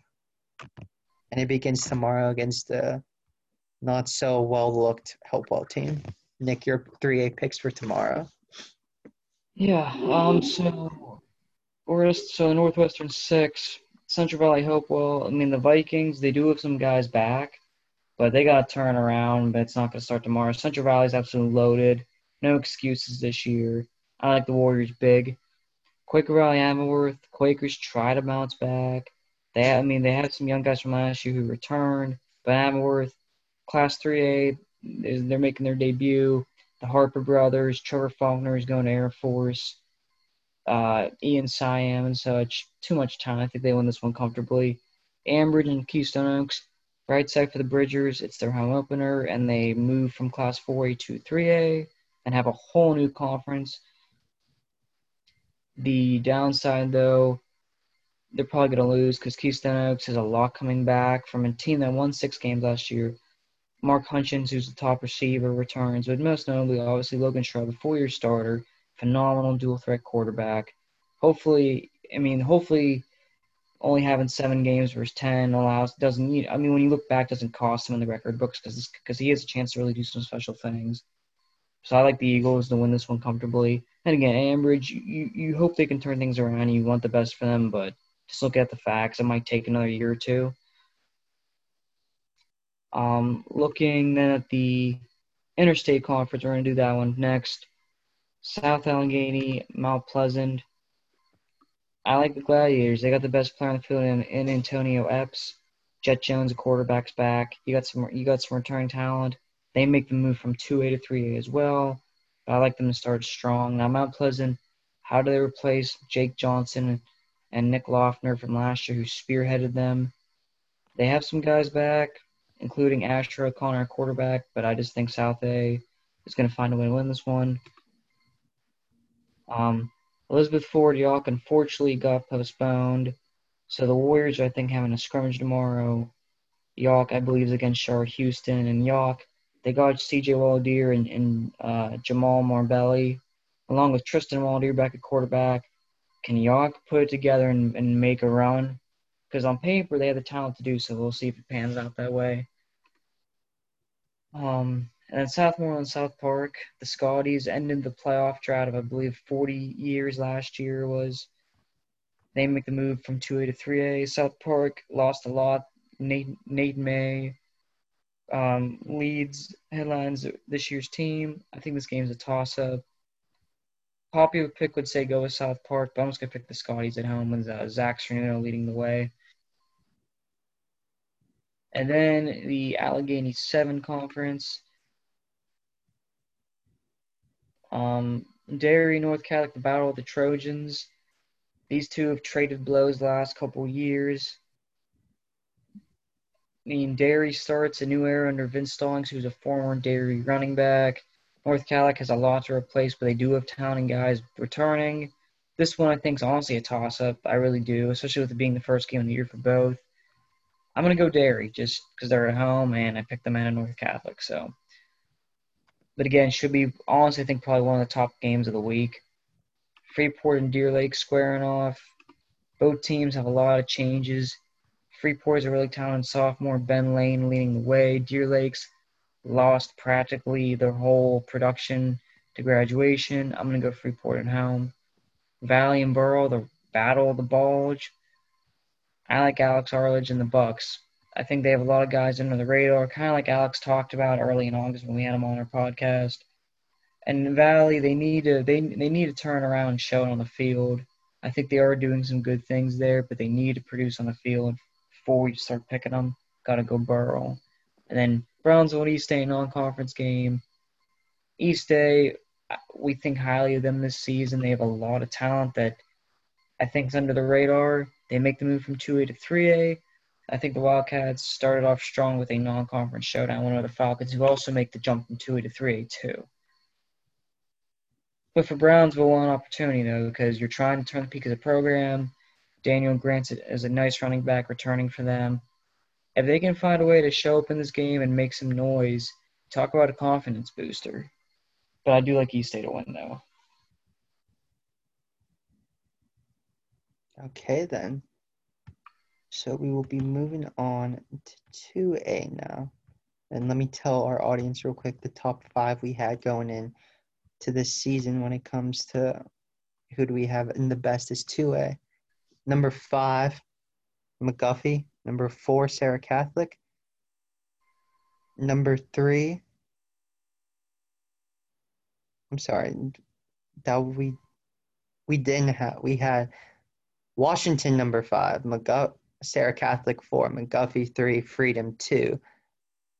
and it begins tomorrow against the not so well looked Hopewell team. Nick, your three A picks for tomorrow. Yeah. Um. So, we're so Northwestern six, Central Valley Hopewell. I mean, the Vikings they do have some guys back, but they got to turn around. But it's not going to start tomorrow. Central Valley's absolutely loaded. No excuses this year. I like the Warriors big. Quaker Valley Avonworth. Quakers try to bounce back. They, I mean, they had some young guys from last year who returned, but Avonworth, Class 3A, they're making their debut. The Harper brothers, Trevor Faulkner is going to Air Force. Uh, Ian Siam and such. Too much time. I think they win this one comfortably. Ambridge and Keystone Oaks, right side for the Bridgers. It's their home opener, and they move from Class 4A to 3A and have a whole new conference. The downside, though, they're probably going to lose because Keystone Oaks has a lot coming back from a team that won six games last year. Mark Hutchins, who's the top receiver, returns, but most notably, obviously, Logan Stroud, the four year starter, phenomenal dual threat quarterback. Hopefully, I mean, hopefully, only having seven games versus 10 allows, doesn't need, I mean, when you look back, doesn't cost him in the record books because he has a chance to really do some special things. So I like the Eagles to win this one comfortably. And again, Ambridge, you, you hope they can turn things around. And you want the best for them, but just look at the facts. It might take another year or two. Um, looking then at the interstate conference, we're going to do that one next. South Allegheny, Mount Pleasant. I like the Gladiators. They got the best player on the field in, in Antonio Epps. Jet Jones, a quarterback's back. You got some you got some returning talent. They make the move from 2A to 3A as well. I like them to start strong. Now, Mount Pleasant, how do they replace Jake Johnson and Nick Lofner from last year who spearheaded them? They have some guys back, including Asher O'Connor, quarterback, but I just think South A is going to find a way to win this one. Um, Elizabeth Forward Yough unfortunately got postponed. So the Warriors are, I think, having a scrimmage tomorrow. Yough, I believe, is against Char Houston, and Yough they got C.J. Waldier and, and uh, Jamal Marbelli, along with Tristan Waldier back at quarterback. Can Yough put it together and, and make a run? Because on paper they have the talent to do so. We'll see if it pans out that way. Um, and then Southmoreland South Park, the Scotties ended the playoff drought of I believe 40 years last year was. They make the move from 2A to 3A. South Park lost a lot. Nate, Nate May, um, leads headlines this year's team. I think this game's a toss up. Popular pick would say go with South Park, but I'm just going to pick the Scotties at home with uh, Zach Serino leading the way. And then the Allegheny 7 Conference. Um, Derry, North Catholic, the Battle of the Trojans. These two have traded blows the last couple years. I mean, Derry starts a new era under Vince Stallings, who's a former Derry running back. North Catholic has a lot to replace, but they do have talent and guys returning. This one, I think, is honestly a toss-up. I really do, especially with it being the first game of the year for both. I'm gonna go Derry just because they're at home, and I picked them out of North Catholic. So, but again, should be honestly, I think probably one of the top games of the week. Freeport and Deer Lake squaring off. Both teams have a lot of changes. Freeport is a really talented sophomore. Ben Lane leading the way. Deer Lakes lost practically their whole production to graduation. I'm going to go Freeport at home. Valley and Burrell, the battle of the bulge. I like Alex Arledge and the Bucks. I think they have a lot of guys under the radar, kind of like Alex talked about early in August when we had him on our podcast. And Valley, they need to they they need to turn around and show it on the field. I think they are doing some good things there, but they need to produce on the field before we start picking them. Got to go Burrell, And then Brownsville East A non-conference game. East A, we think highly of them this season. They have a lot of talent that I think is under the radar. They make the move from 2A to 3A. I think the Wildcats started off strong with a non-conference showdown, one of the Falcons, who also make the jump from 2A to 3A too. But for Browns, we want one opportunity though, because you're trying to turn the peak of the program. Daniel Grant is a nice running back returning for them. If they can find a way to show up in this game and make some noise, talk about a confidence booster. But I do like East A to win though. Okay then. So we will be moving on to 2A now. And let me tell our audience real quick the top five we had going in to this season when it comes to who do we have in the best is 2A. Number five, McGuffey. Number four, Serra Catholic. Number three, I'm sorry, that we we didn't have we had Washington number five, McGuff Serra Catholic four, McGuffey three, Freedom two,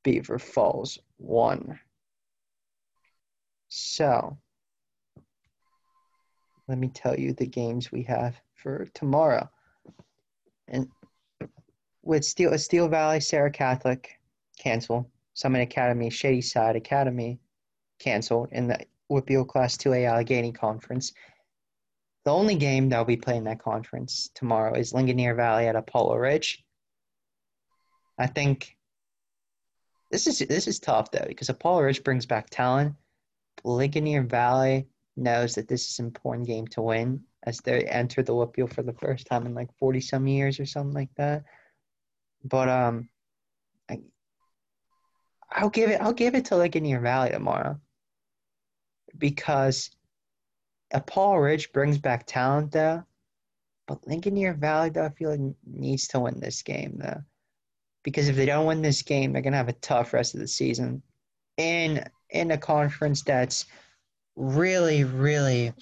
Beaver Falls one. So let me tell you the games we have for tomorrow. And with Steel Steel Valley, Serra Catholic, cancel. Summit Academy, Shady Side Academy, canceled in the WPIAL Class 2A Allegheny Conference. The only game that will be playing that conference tomorrow is Ligonier Valley at Apollo Ridge. I think this is this is tough though because Apollo Ridge brings back talent. Ligonier Valley knows that this is an important game to win as they enter the WPIAL for the first time in like forty some years or something like that. But um, I, I'll give it I'll give it to Ligonier Valley tomorrow because Apollo Ridge brings back talent though, but Ligonier Valley though I feel like needs to win this game though, because if they don't win this game, they're gonna have a tough rest of the season, in in a conference that's really really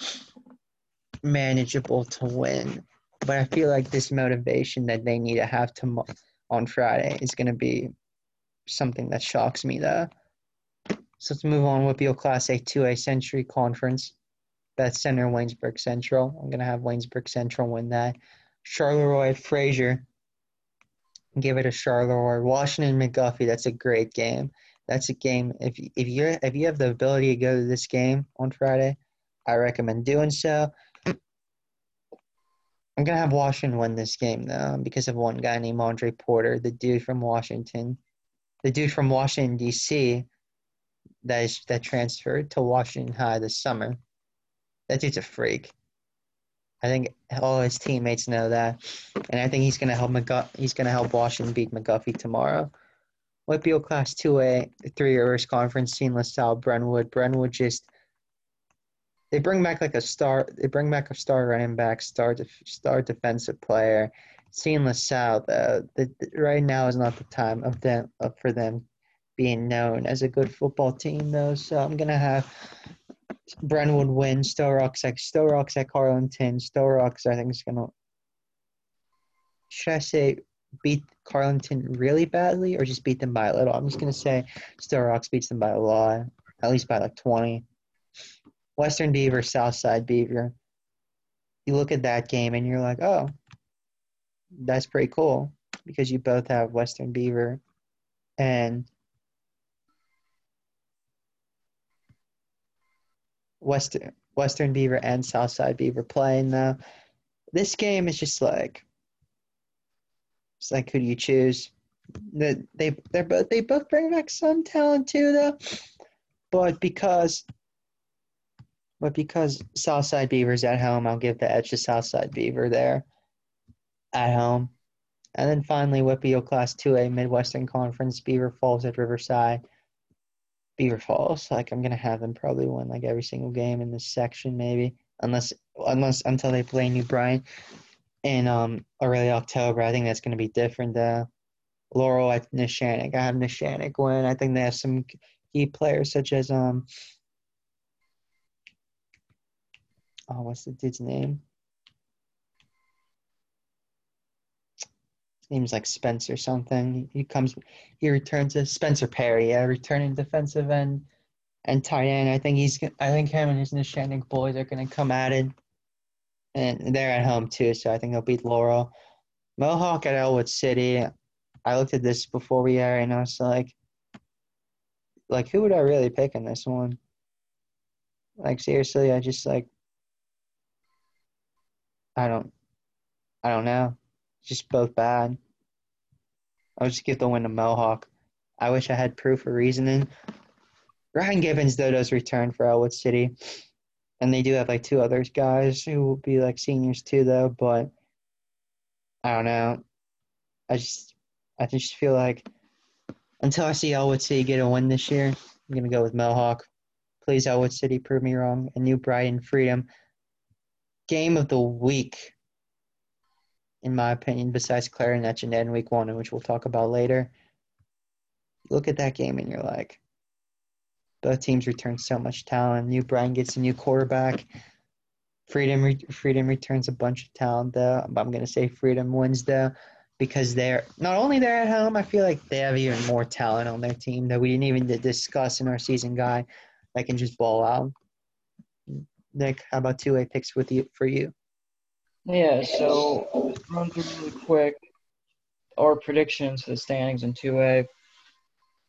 manageable to win. But I feel like this motivation that they need to have to on Friday is gonna be something that shocks me though. So let's move on. WPIAL Class A 2A Century Conference. Beth Center, Waynesburg Central. I'm going to have Waynesburg Central win that. Charleroi Frazier. Give it a Charleroi. Washington McGuffey. That's a great game. That's a game. If if you if you have the ability to go to this game on Friday, I recommend doing so. I'm gonna have Washington win this game though because of one guy named Andre Porter, the dude from Washington, the dude from Washington D.C. that is that transferred to Washington High this summer. That dude's a freak. I think all his teammates know that, and I think he's gonna help McGuff- He's gonna help Washington beat McGuffey tomorrow. WPIAL Class 2A, Three Rivers conference, Seton LaSalle, Brentwood. Brentwood just they bring back like a star. They bring back a star running back, star def, star defensive player. Seton LaSalle, the, the, right now is not the time of them of for them being known as a good football team, though. So I'm gonna have Brentwood win. Sto Rox at Stowe at Carlynton. Stowe I think, it's gonna. Should I say beat Carlynton really badly, or just beat them by a little? I'm just gonna say Sto Rox beats them by a lot, at least by like 20. Western Beaver, Southside Beaver. You look at that game and you're like, oh, that's pretty cool because you both have Western Beaver and Western Western Beaver and Southside Beaver playing though. This game is just like it's like who do you choose? They they both they both bring back some talent too though, but because but because Southside Beaver's at home, I'll give the edge to Southside Beaver there at home. And then finally, WPIAL Class 2A Midwestern Conference, Beaver Falls at Riverside. Beaver Falls. Like I'm gonna have them probably win like every single game in this section, maybe unless unless until they play New Brighton in um early October. I think that's gonna be different. though. Laurel at Neshannock. I have Neshannock win. I think they have some key players such as um. Oh, what's the dude's name? Name's like Spencer something. He comes, he returns to Spencer Perry, yeah, returning defensive end and tight end. I think he's, I think him and his Neshannock boys are gonna come at it, and they're at home too, so I think they'll beat Laurel. Mohawk at Ellwood City. I looked at this before we aired, and I was like, like who would I really pick in this one? Like seriously, I just like I don't I don't know. Just both bad. I'll just give the win to Mohawk. I wish I had proof or reasoning. Ryan Gibbons though does return for Ellwood City. And they do have like two other guys who will be like seniors too though, but I don't know. I just I just feel like until I see Ellwood City get a win this year, I'm gonna go with Mohawk. Please, Ellwood City, prove me wrong. And New Brighton Freedom. Game of the week, in my opinion, besides Clarinet and in week one, which we'll talk about later. Look at that game and you're like, both teams return so much talent. New Brighton gets a new quarterback. Freedom re- Freedom returns a bunch of talent though. I'm gonna say Freedom wins though because they're not only they're at home. I feel like they have even more talent on their team that we didn't even discuss in our season guy that can just ball out. Nick, how about two A picks with you for you? Yeah, so run through really quick our predictions for the standings in two A.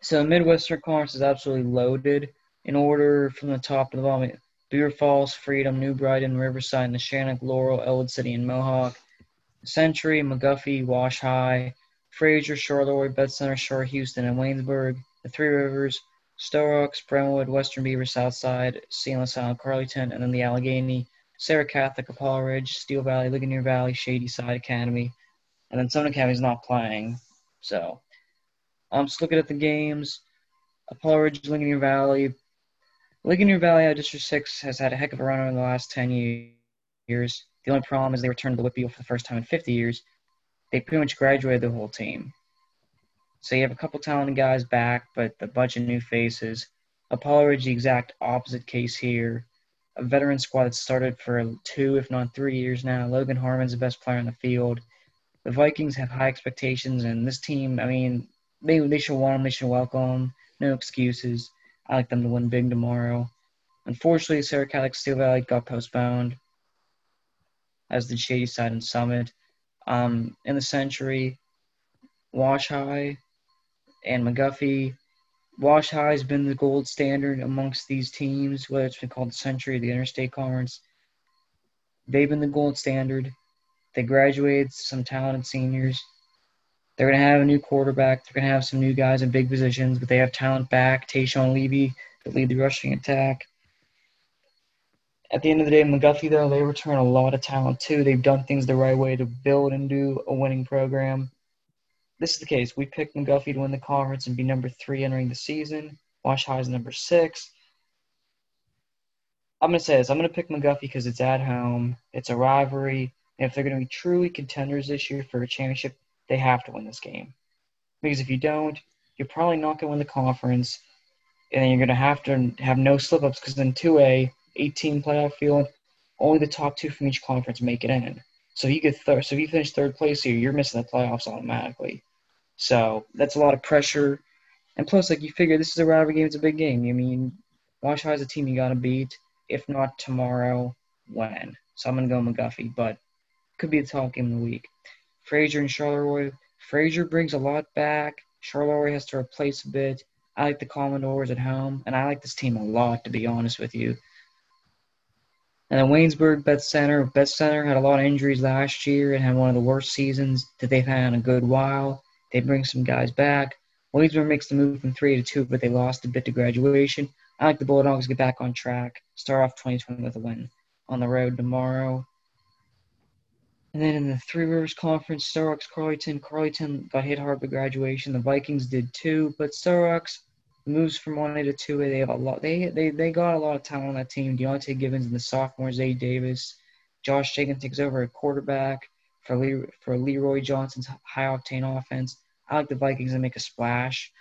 So Midwestern Conference is absolutely loaded. In order from the top to the bottom, Beaver Falls, Freedom, New Brighton, Riverside, Neshannock, Laurel, Ellwood City, and Mohawk. Century, McGuffey, Wash High, Frazier, Charleroi, Beth Center, Shore, Houston, and Waynesburg. The Three Rivers, Sto Rox, Brentwood, Western Beaver, Southside, St. LaSalle, Carlynton, and then the Allegheny, Serra Catholic, Apollo Ridge, Steel Valley, Ligonier Valley, Shady Side Academy, and then Summit Academy's not playing. So I'm just looking at the games. Uh, Apollo Ridge, Ligonier Valley. Ligonier Valley out District 6 has had a heck of a run over the last 10 years. The only problem is they returned to the WPIAL for the first time in 50 years. They pretty much graduated the whole team. So you have a couple talented guys back, but a bunch of new faces. Apollo Ridge, the exact opposite case here. A veteran squad that started for two, if not three years now. Logan Harmon's the best player on the field. The Vikings have high expectations, and this team, I mean, they they should want them. They should welcome them. No excuses. I like them to win big tomorrow. Unfortunately, Serra Catholic Steel Valley got postponed, as did Shady Side and Summit. Um, in the Century, Wash High and McGuffey. Wash High has been the gold standard amongst these teams, whether it's been called the Century the Interstate Conference. They've been the gold standard. They graduated some talented seniors. They're going to have a new quarterback. They're going to have some new guys in big positions, but they have talent back. Tayshawn Levy to lead the rushing attack. At the end of the day, McGuffey, though, they return a lot of talent, too. They've done things the right way to build and do a winning program. This is the case. We picked McGuffey to win the conference and be number three entering the season. Wash High is number six. I'm going to say this. I'm going to pick McGuffey because it's at home. It's a rivalry. And if they're going to be truly contenders this year for a championship, they have to win this game. Because if you don't, you're probably not going to win the conference, and then you're going to have to have no slip ups because in 2A, 18 playoff field, only the top two from each conference make it in. So if you get third, so if you finish third place here, you're missing the playoffs automatically. So that's a lot of pressure. And plus, like you figure, this is a rivalry game. It's a big game. I mean, Wash High is a team you got to beat. If not tomorrow, when? So I'm gonna go McGuffey, but could be a top game of the week. Frazier and Charleroi. Frazier brings a lot back. Charleroi has to replace a bit. I like the Commodores at home, and I like this team a lot, to be honest with you. And then Waynesburg, Beth Center. Beth Center had a lot of injuries last year and had one of the worst seasons that they've had in a good while. They bring some guys back. Waynesburg makes the move from three to two, but they lost a bit to graduation. I like the Bulldogs to get back on track, start off 2020 with a win on the road tomorrow. And then in the Three Rivers Conference, Rox, Carlynton. Carlynton got hit hard by graduation. The Vikings did too, but Rox moves from one A to two A. They have a lot. They they they got a lot of talent on that team. Deontay Gibbons and the sophomore Zay Davis. Josh Jenkins takes over at quarterback for Lee, for Leroy Johnson's high octane offense. I like the Vikings to make a splash.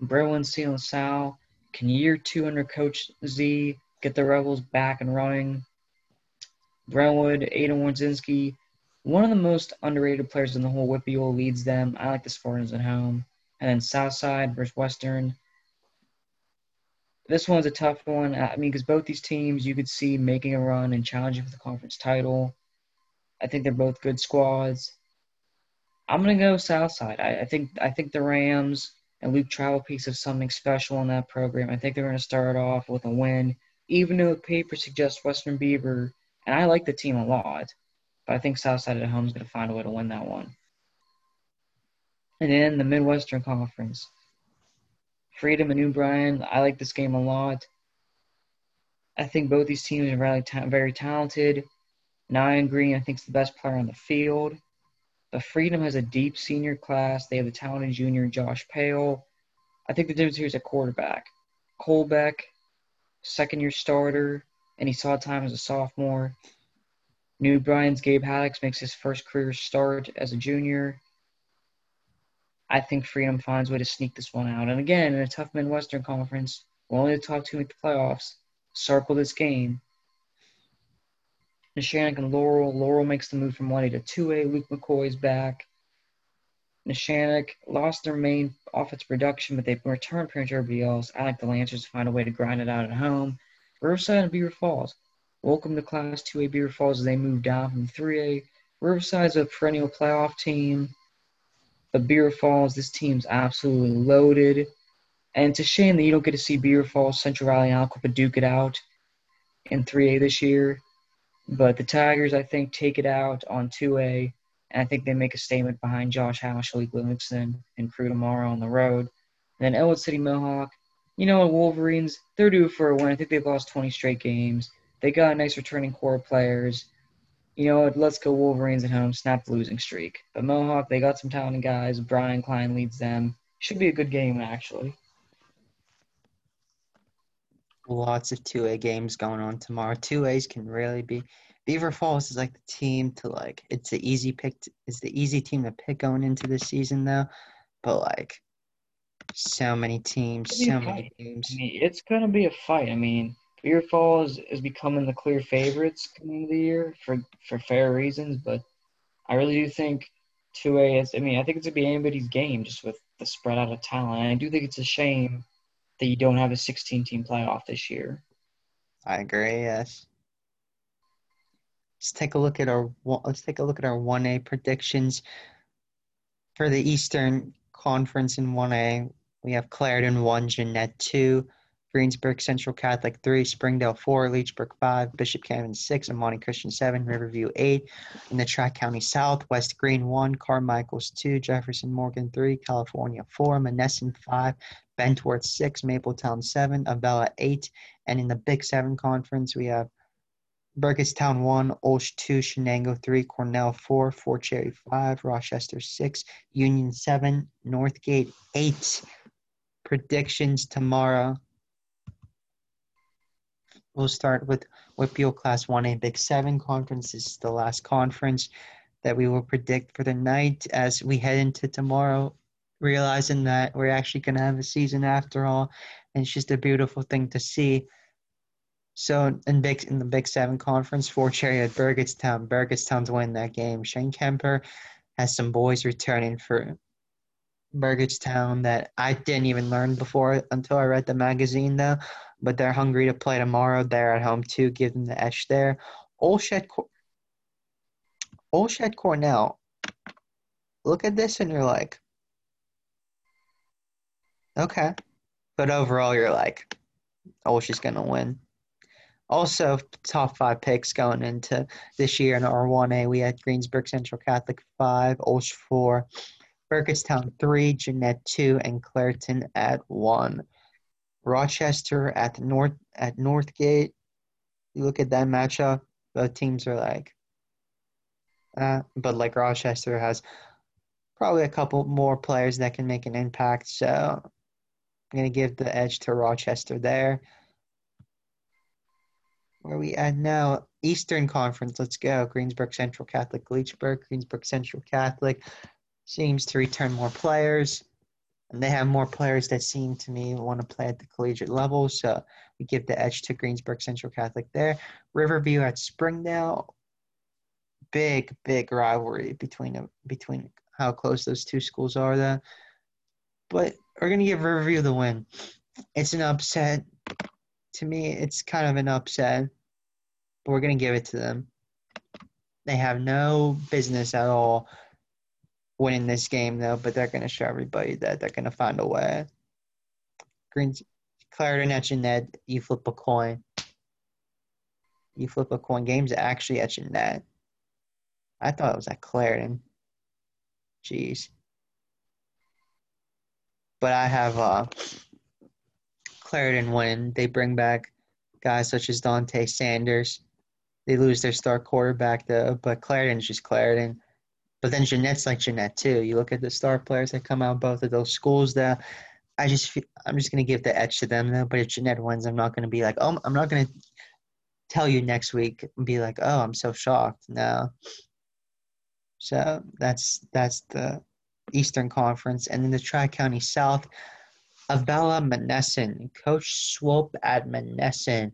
Berlin, Seal, and Sal can year two under Coach Z get the Rebels back and running. Brentwood, Aiden Wardzinski, one of the most underrated players in the whole WPIAL leads them. I like the Spartans at home. And then Southside versus Western. This one's a tough one. I mean, because both these teams you could see making a run and challenging for the conference title. I think they're both good squads. I'm gonna go Southside. I, I think I think the Rams and Luke Travel Travelpiece have something special in that program. I think they're gonna start off with a win, even though the paper suggests Western Beaver, and I like the team a lot, but I think Southside at home is gonna find a way to win that one. And then the Midwestern Conference. Freedom and New Brighton, I like this game a lot. I think both these teams are really ta- very talented. Nyan Green, I think, is the best player on the field. But Freedom has a deep senior class. They have a talented junior, Josh Pale. I think the difference here is at quarterback. Colbeck, second year starter, and he saw time as a sophomore. New Brighton's Gabe Haddix makes his first career start as a junior. I think Freedom finds a way to sneak this one out. And again, in a tough Midwestern Conference, we only the top two make the playoffs. Circle this game. Neshannock and Laurel. Laurel makes the move from 1A to 2A. Luke McCoy is back. Neshannock lost their main offense production, but they've returned pretty much everybody else. I like the Lancers to find a way to grind it out at home. Riverside and Beaver Falls. Welcome to Class 2A Beaver Falls as they move down from 3A. Riverside's a perennial playoff team. But Beaver Falls, this team's absolutely loaded. And it's a shame that you don't get to see Beaver Falls, Central Valley, and Aliquippa duke it out in 3A this year. But the Tigers, I think, take it out on 2A, and I think they make a statement behind Josh House, Shalik Livingston, and crew tomorrow on the road. And then Ellwood City Mohawk, you know, Wolverines, they're due for a win. I think they've lost 20 straight games. They got nice returning core players. You know what? Let's go Wolverines at home, snap the losing streak. But Mohawk, they got some talented guys. Brian Klein leads them. Should be a good game, actually. Lots of 2A games going on tomorrow. 2As can really be. Beaver Falls is like the team to like. It's the easy pick. To, it's the easy team to pick going into the season though, but like, so many teams, so many teams. I mean, it's gonna be a fight. I mean, Beaver Falls is becoming the clear favorites coming into the year for for fair reasons, but I really do think 2A is. I mean, I think it's gonna be anybody's game just with the spread out of talent. And I do think it's a shame that you don't have a 16 team playoff this year. I agree. Yes. Let's take a look at our let's take a look at our 1A predictions for the Eastern Conference in 1A. We have Clairton 1, Jeannette 2, Greensburg Central Catholic 3, Springdale 4, Leechburg 5, Bishop Canevin 6, Imani Christian 7, Riverview 8. In the Tri County South, West Greene 1, Carmichaels 2, Jefferson Morgan 3, California 4, Monessen 5, Bentworth 6, Mapletown 7, Avella 8. And in the Big 7 Conference, we have Burgettstown 1, Olsh 2, Shenango 3, Cornell 4, Fort Cherry 5, Rochester 6, Union 7, Northgate 8. Predictions tomorrow. We'll start with WPIAL Class 1A Big 7 Conference. This is the last conference that we will predict for the night as we head into tomorrow, realizing that we're actually going to have a season after all. And it's just a beautiful thing to see. So in big in the Big Seven conference, Fort Cherry at Burgettstown. Burgettstown's winning that game. Shane Kemper has some boys returning for Burgettstown that I didn't even learn before until I read the magazine though. But they're hungry to play tomorrow. They're at home too. Give them the edge there. Olshed, Olshed Cornell. Look at this and you're like, okay. But overall, you're like, oh, she's gonna win. Also, top five picks going into this year in R1A, we had Greensburg Central Catholic 5, Olsh 4, Burgettstown 3, Jeannette 2, and Clairton at 1. Rochester at North at Northgate. You look at that matchup, both teams are like, uh, but like Rochester has probably a couple more players that can make an impact. So I'm gonna give the edge to Rochester there where we at now? Eastern Conference. Let's go. Greensburg Central Catholic, Leechburg. Greensburg Central Catholic seems to return more players, and they have more players that seem to me want to play at the collegiate level. So we give the edge to Greensburg Central Catholic there. Riverview at Springdale. Big, big rivalry between between how close those two schools are. Though, but we're gonna give Riverview the win. It's an upset. To me, it's kind of an upset but we're to give it to them. They have no business at all winning this game though, but they're gonna show everybody that they're gonna find a way. Green's Clairton at net. You flip a coin. You flip a coin. Game's actually your net. I thought it was at Clairton. Jeez. But I have uh, Clairton win. They bring back guys such as Dante Sanders. They lose their star quarterback though, but Clairton's just Clairton. But then Jeannette's like Jeannette too. You look at the star players that come out both of those schools. There, I just feel, I'm just gonna give the edge to them though. But if Jeannette wins, I'm not gonna be like, oh, I'm not gonna tell you next week and be like, oh, I'm so shocked. No. So that's that's the Eastern Conference, and then the Tri County South. Avella Monessen, Coach Swope at Monessen.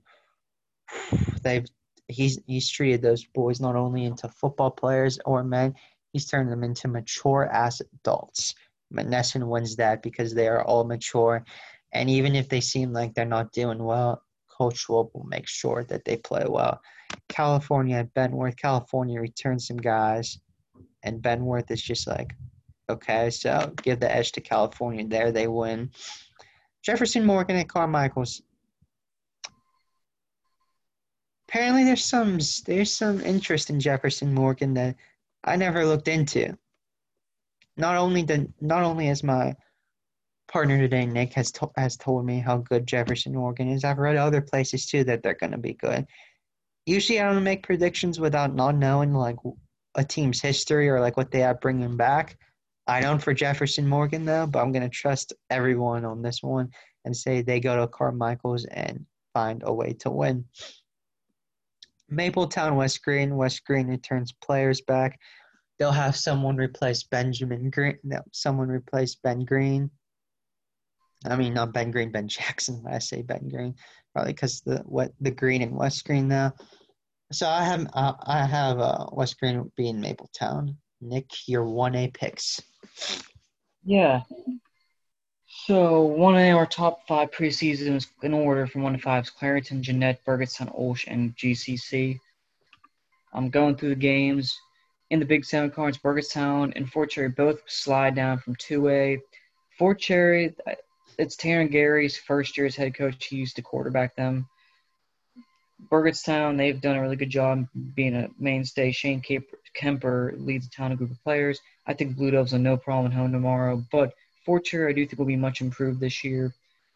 (sighs) They've he's he's treated those boys not only into football players or men, he's turned them into mature ass adults. Monessen wins that because they are all mature, and even if they seem like they're not doing well, Coach Swope will make sure that they play well. California, Bentworth, California returns some guys, and Bentworth is just like, okay, so give the edge to California there. They win. Jefferson Morgan and Carmichael's apparently there's some there's some interest in Jefferson Morgan that I never looked into. Not only the not only as my partner today, Nick has to, has told me how good Jefferson Morgan is. I've read other places too that they're going to be good. Usually, I don't make predictions without not knowing like a team's history or like what they have bringing back. I don't for Jefferson Morgan though, but I'm to trust everyone on this one and say they go to Carmichael's and find a way to win. Mapletown West Greene. West Greene returns players back. They'll have someone replace Benjamin Green. No, someone replace Ben Green. I mean, not Ben Green, Ben Jackson. When I say Ben Green, probably because the what the Green and West Greene now. So I have uh, I have uh, West Greene being Mapletown. Nick, your one A picks. Yeah. So one of our top five preseasons in order from one to five is Clairton, Jeannette, Burgettstown, Olsh, and GCC. I'm going through the games. In the Big Seven Conference, Burgettstown and Fort Cherry both slide down from 2A. Fort Cherry, it's Taryn Gary's first year as head coach. He used to quarterback them. Burgettstown, they've done a really good job being a mainstay. Shane Kemper leads a group of players. I think Blue Devils are no problem at home tomorrow, but Fort Cherry I do think will be much improved this year.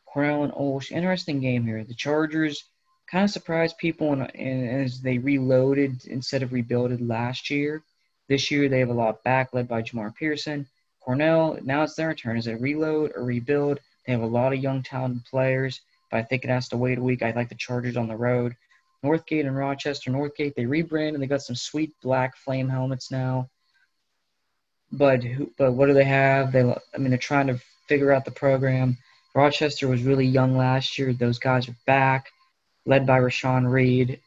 Cornell and Olsh, interesting game here. The Chargers kind of surprised people in, in, as they reloaded instead of rebuilded last year. This year they have a lot back, led by Jamar Pearson. Cornell, now it's their turn. Is it reload or rebuild? They have a lot of young, talented players, but I think it has to wait a week. I like the Chargers on the road. Northgate and Rochester. Northgate, they rebranded. They got some sweet black flame helmets now. But who, but what do they have? They I mean they're trying to figure out the program. Rochester was really young last year. Those guys are back, led by Rashawn Reed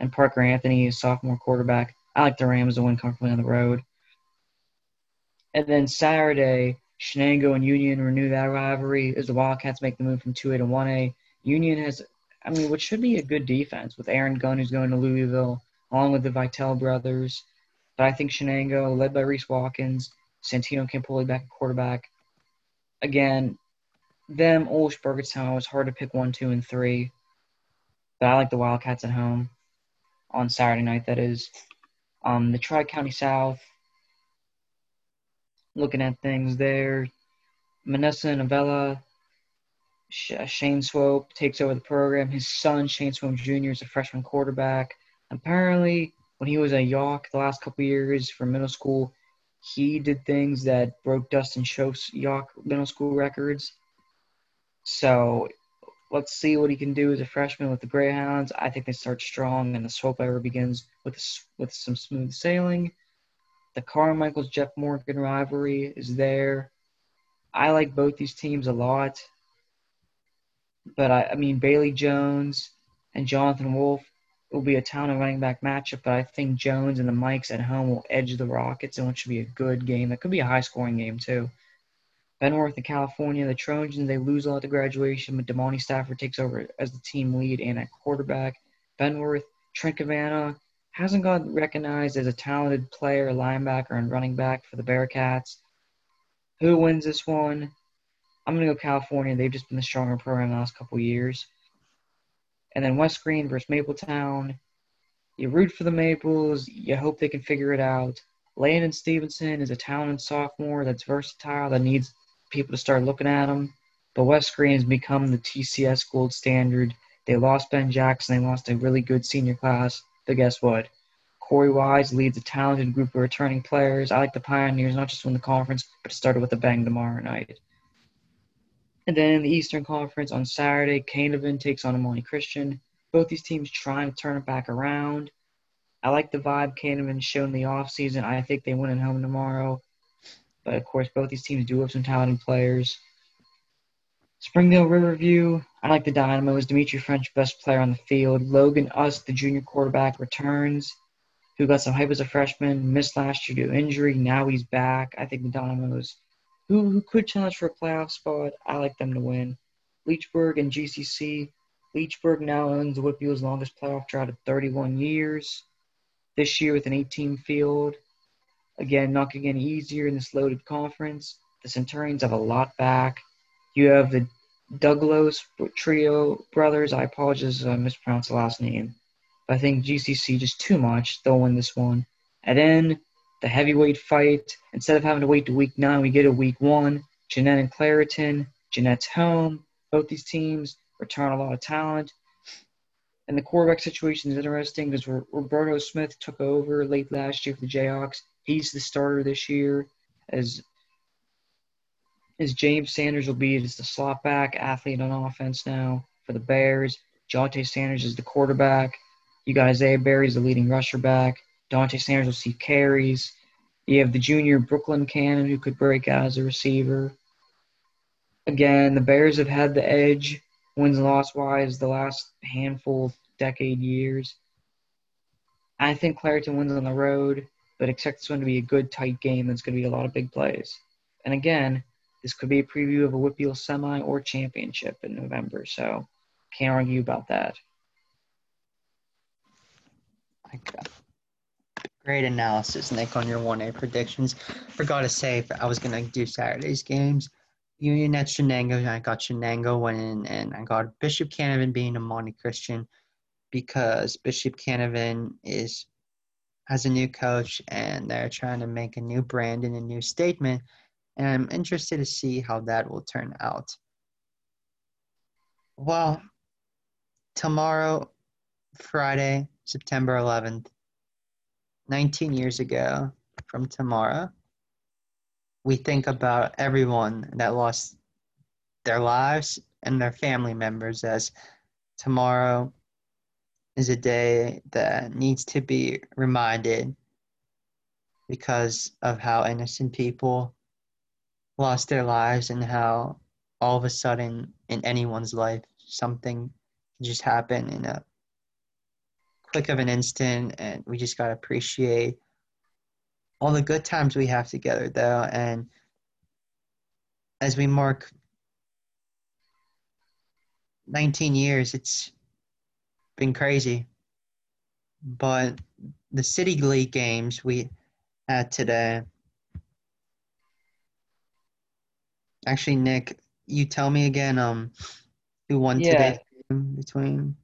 and Parker Anthony, a sophomore quarterback. I like the Rams to win comfortably on the road. And then Saturday, Shenango and Union renew that rivalry as the Wildcats make the move from 2A to 1A. Union has, I mean, what should be a good defense with Aaron Gunn, who's going to Louisville, along with the Vitale brothers. But I think Shenango, led by Reese Watkins, Santino Campoli back at quarterback. Again, them, Olsh, Burgettstown, it was hard to pick one, two, and three. But I like the Wildcats at home on Saturday night, that is. Um, the Tri County South, looking at things there. Monessen and Avella, Uh, Shane Swope takes over the program. His son, Shane Swope Jr., is a freshman quarterback. Apparently, when he was a Yough the last couple years for middle school, he did things that broke Dustin Schoaf's Yough middle school records. So let's see what he can do as a freshman with the Greyhounds. I think they start strong, and the Swope era begins with with some smooth sailing. The Carmichael's Jeff Morgan rivalry is there. I like both these teams a lot, but I, I mean Bailey Jones and Jonathan Wolf will be a town and running back matchup, but I think Jones and the Mikes at home will edge the Rockets, and it should be a good game. It could be a high scoring game, too. Bentworth in California, the Trojans, they lose a lot at graduation, but Damani Stafford takes over as the team lead and at quarterback. Bentworth, Trent hasn't got recognized as a talented player, linebacker, and running back for the Bearcats. Who wins this one? I'm going to go California. They've just been the stronger program the last couple years. And then West Greene versus Mapletown. You root for the Maples. You hope they can figure it out. Landon Stevenson is a talented sophomore that's versatile that needs people to start looking at him. But West Greene has become the TCS gold standard. They lost Ben Jackson. They lost a really good senior class. But guess what? Corey Wise leads a talented group of returning players. I like the Pioneers not just win the conference, but it started with a bang tomorrow night. And then in the Eastern Conference on Saturday, Canevin takes on Imani Christian. Both these teams trying to turn it back around. I like the vibe Canevin showed in the offseason. I think they win at home tomorrow. But of course, both these teams do have some talented players. Springdale Riverview, I like the Dynamos. Dimitri French, best player on the field. Logan Us, the junior quarterback, returns, who got some hype as a freshman, missed last year due to injury. Now he's back. I think the Dynamos, who, who could challenge for a playoff spot, I like them to win. Leechburg and GCC. Leechburg now owns WPIAL's longest playoff drought of 31 years. This year with an 18 field. Again, not getting any easier in this loaded conference. The Centurions have a lot back. You have the Douglas trio brothers. I apologize, if I mispronounced the last name. But I think GCC just too much. They'll win this one. And then the heavyweight fight. Instead of having to wait to week nine, we get a week one. Jeannette and Clairton. Jeannette's home. Both these teams return a lot of talent. And the quarterback situation is interesting because Roberto Smith took over late last year for the Jayhawks. He's the starter this year as is James Sanders will be as the slot back athlete on offense now for the Bears. Jonte Sanders is the quarterback. You got Isaiah Berry as the leading rusher back. Dante Sanders will see carries. You have the junior Brooklyn Cannon who could break out as a receiver. Again, the Bears have had the edge wins and loss wise the last handful decade years. I think Clairton wins on the road, but expect this one to be a good tight game that's going to be a lot of big plays. And again, this could be a preview of a WPIAL semi or championship in November, so can't argue about that. Great analysis, Nick, on your 1A predictions. Forgot to say, I was going to do Saturday's games. Union at Shenango, I got Shenango winning, and I got Bishop Canevin being Imani Christian because Bishop Canevin is has a new coach and they're trying to make a new brand and a new statement and I'm interested to see how that will turn out. Well, tomorrow, Friday, September 11th, 19 years ago from tomorrow, we think about everyone that lost their lives and their family members as tomorrow is a day that needs to be reminded because of how innocent people lost their lives and how all of a sudden in anyone's life something just happened in a click of an instant and we just got to appreciate all the good times we have together though and as we mark 19 years it's been crazy but the city league games we had today Actually, Nick, you tell me again. Um, who won yeah. today between?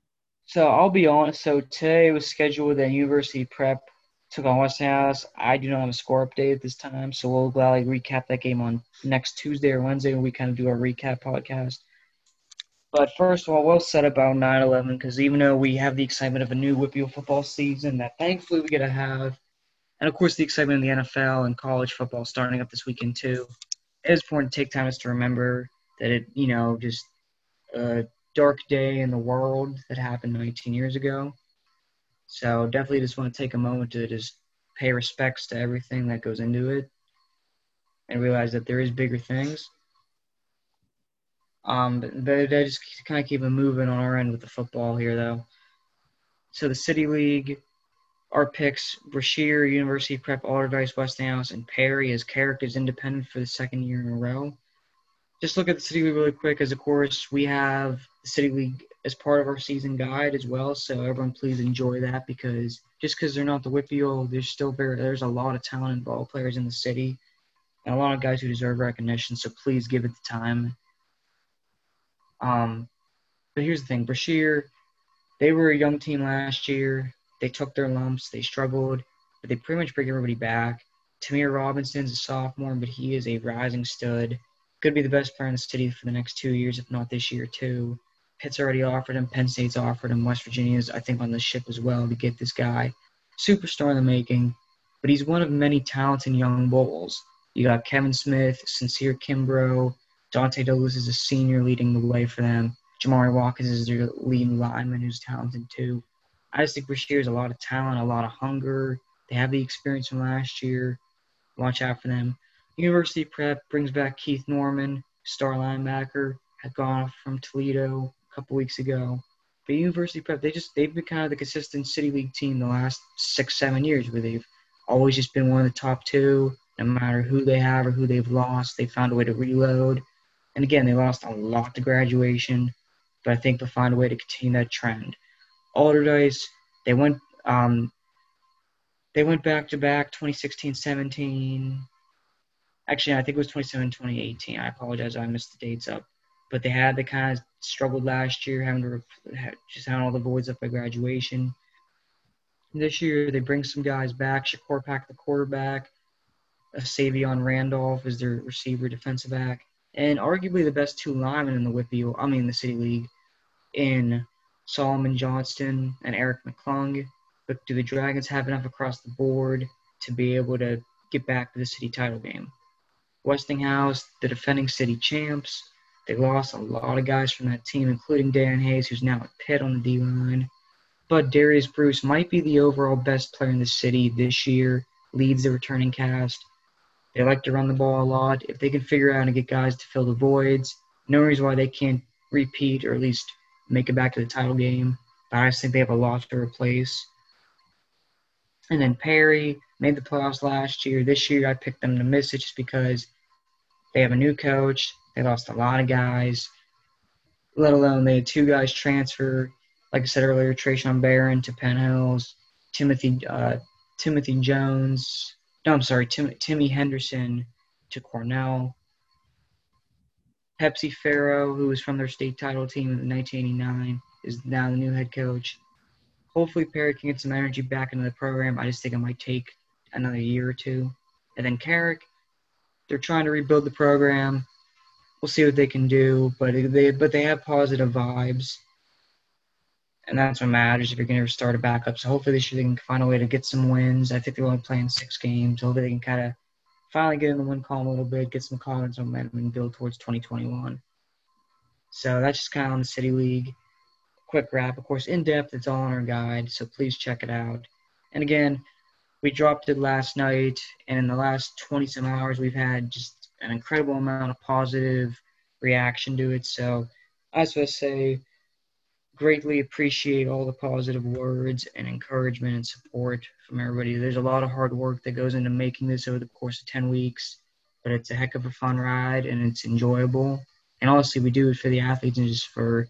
So I'll be honest. So today was scheduled that University Prep took on Westinghouse. I do not have a score update at this time, so we'll gladly recap that game on next Tuesday or Wednesday when we kind of do our recap podcast. But first of all, we'll set about 9-11 because even though we have the excitement of a new WPIAL football season that thankfully we get to have, and of course the excitement of the NFL and college football starting up this weekend too, it is important to take time to remember that it, you know, just a dark day in the world that happened 19 years ago. So definitely just want to take a moment to just pay respects to everything that goes into it and realize that there is bigger things. Um, but, but I just kind of keep it moving on our end with the football here, though. So the City League our picks Brashear, University Prep, Allderdice, Westinghouse, and Perry as characters independent for the second year in a row. Just look at the City League really quick, as of course we have the City League as part of our season guide as well. So everyone, please enjoy that because just because they're not the WPIAL, there's still very there's a lot of talented ball players in the city, and a lot of guys who deserve recognition. So please give it the time. Um, but here's the thing, Brashear, they were a young team last year. They took their lumps, they struggled, but they pretty much bring everybody back. Tamir Robinson's a sophomore, but he is a rising stud. Could be the best player in the city for the next two years, if not this year too. Pitt's already offered him, Penn State's offered him, West Virginia's I think on the ship as well to get this guy. Superstar in the making, but he's one of many talented young bulls. You got Kevin Smith, Sincere Kimbrough, Dante Douglas is a senior leading the way for them. Jamari Watkins is their leading lineman who's talented too. I just think Brashear has a lot of talent, a lot of hunger. They have the experience from last year. Watch out for them. University Prep brings back Keith Norman, star linebacker, had gone off from Toledo a couple weeks ago. But University Prep, they just they've been kind of the consistent City League team the last six, seven years where they've always just been one of the top two, no matter who they have or who they've lost, they found a way to reload. And again, they lost a lot to graduation, but I think they'll find a way to continue that trend. Allderdice, they went um, they went back to back 2016 17. Actually, I think it was 27 2018. I apologize, I missed the dates up. But they had the kind of struggled last year, having to just having all the voids up by graduation. This year, they bring some guys back. Shakur Pack, the quarterback, a Savion Randolph is their receiver, defensive back, and arguably the best two linemen in the Whippy, I mean the City League, in Solomon Johnston and Eric McClung. But do the Dragons have enough across the board to be able to get back to the city title game? Westinghouse, the defending city champs, they lost a lot of guys from that team, including Darren Hayes, who's now at Pitt on the D line. But Darius Bruce might be the overall best player in the city this year, leads the returning cast. They like to run the ball a lot. If they can figure out to get guys to fill the voids, no reason why they can't repeat or at least make it back to the title game. But I just think they have a lot to replace. And then Perry made the playoffs last year. This year I picked them to miss it just because they have a new coach. They lost a lot of guys, let alone they had two guys transfer. Like I said earlier, Trayshawn Barron to Penn Hills, Timothy uh, Timothy Jones. No, I'm sorry, Tim, Timmy Henderson to Cornell. Pepsi Farrow, who was from their state title team in 1989, is now the new head coach. Hopefully, Perry can get some energy back into the program. I just think it might take another year or two. And then Carrick, they're trying to rebuild the program. We'll see what they can do, but they but they have positive vibes, and that's what matters if you're going to start a backup. So hopefully this year they can find a way to get some wins. I think they're only playing six games. Hopefully they can kind of finally get in the win column a little bit, get some confidence momentum, and build towards 2021. So that's just kind of on the City League. Quick wrap, of course, in depth. It's all on our guide, so please check it out. And again, we dropped it last night, and in the last 20 some hours, we've had just an incredible amount of positive reaction to it. So as I say, greatly appreciate all the positive words and encouragement and support from everybody. There's a lot of hard work that goes into making this over the course of 10 weeks, but it's a heck of a fun ride and it's enjoyable. And honestly, we do it for the athletes and just for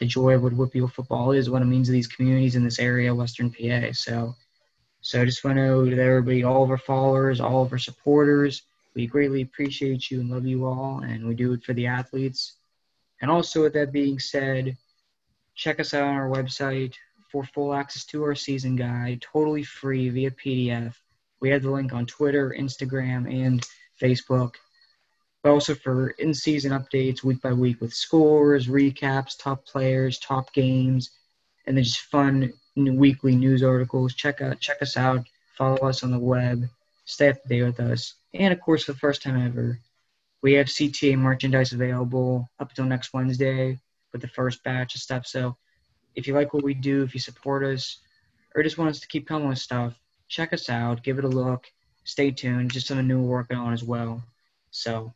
the joy of what WPIAL football is, what it means to these communities in this area, Western PA. So, so I just want to know to everybody, all of our followers, all of our supporters, we greatly appreciate you and love you all, and we do it for the athletes. And also, with that being said, check us out on our website for full access to our season guide, totally free via PDF. We have the link on Twitter, Instagram, and Facebook. But also for in season updates week by week with scores, recaps, top players, top games, and then just fun weekly news articles. Check out check us out, follow us on the web, stay up to date with us. And of course for the first time ever, we have CTA merchandise available up until next Wednesday with the first batch of stuff. So if you like what we do, if you support us, or just want us to keep coming with stuff, check us out, give it a look, stay tuned, just something new we're working on as well. So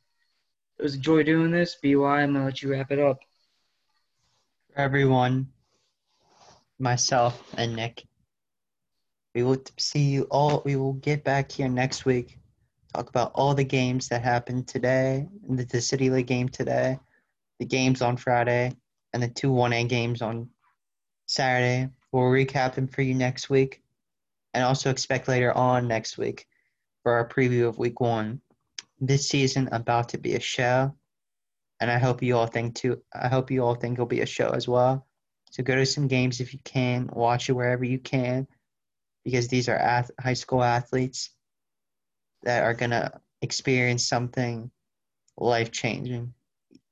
it was a joy doing this. BY, I'm gonna let you wrap it up. For everyone, myself and Nick, we will see you all. We will get back here next week, talk about all the games that happened today, the, the City League game today, the games on Friday, and the two 1A games on Saturday. We'll recap them for you next week and also expect later on next week for our preview of week one. This season about to be a show, and I hope you all think too. I hope you all think it'll be a show as well. So go to some games if you can, watch it wherever you can, because these are ath- high school athletes that are gonna experience something life changing.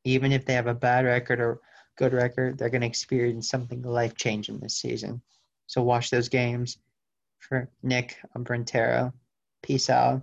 Even if they have a bad record or good record, they're gonna experience something life changing this season. So watch those games. For Nick, I'm Brentero. Peace out.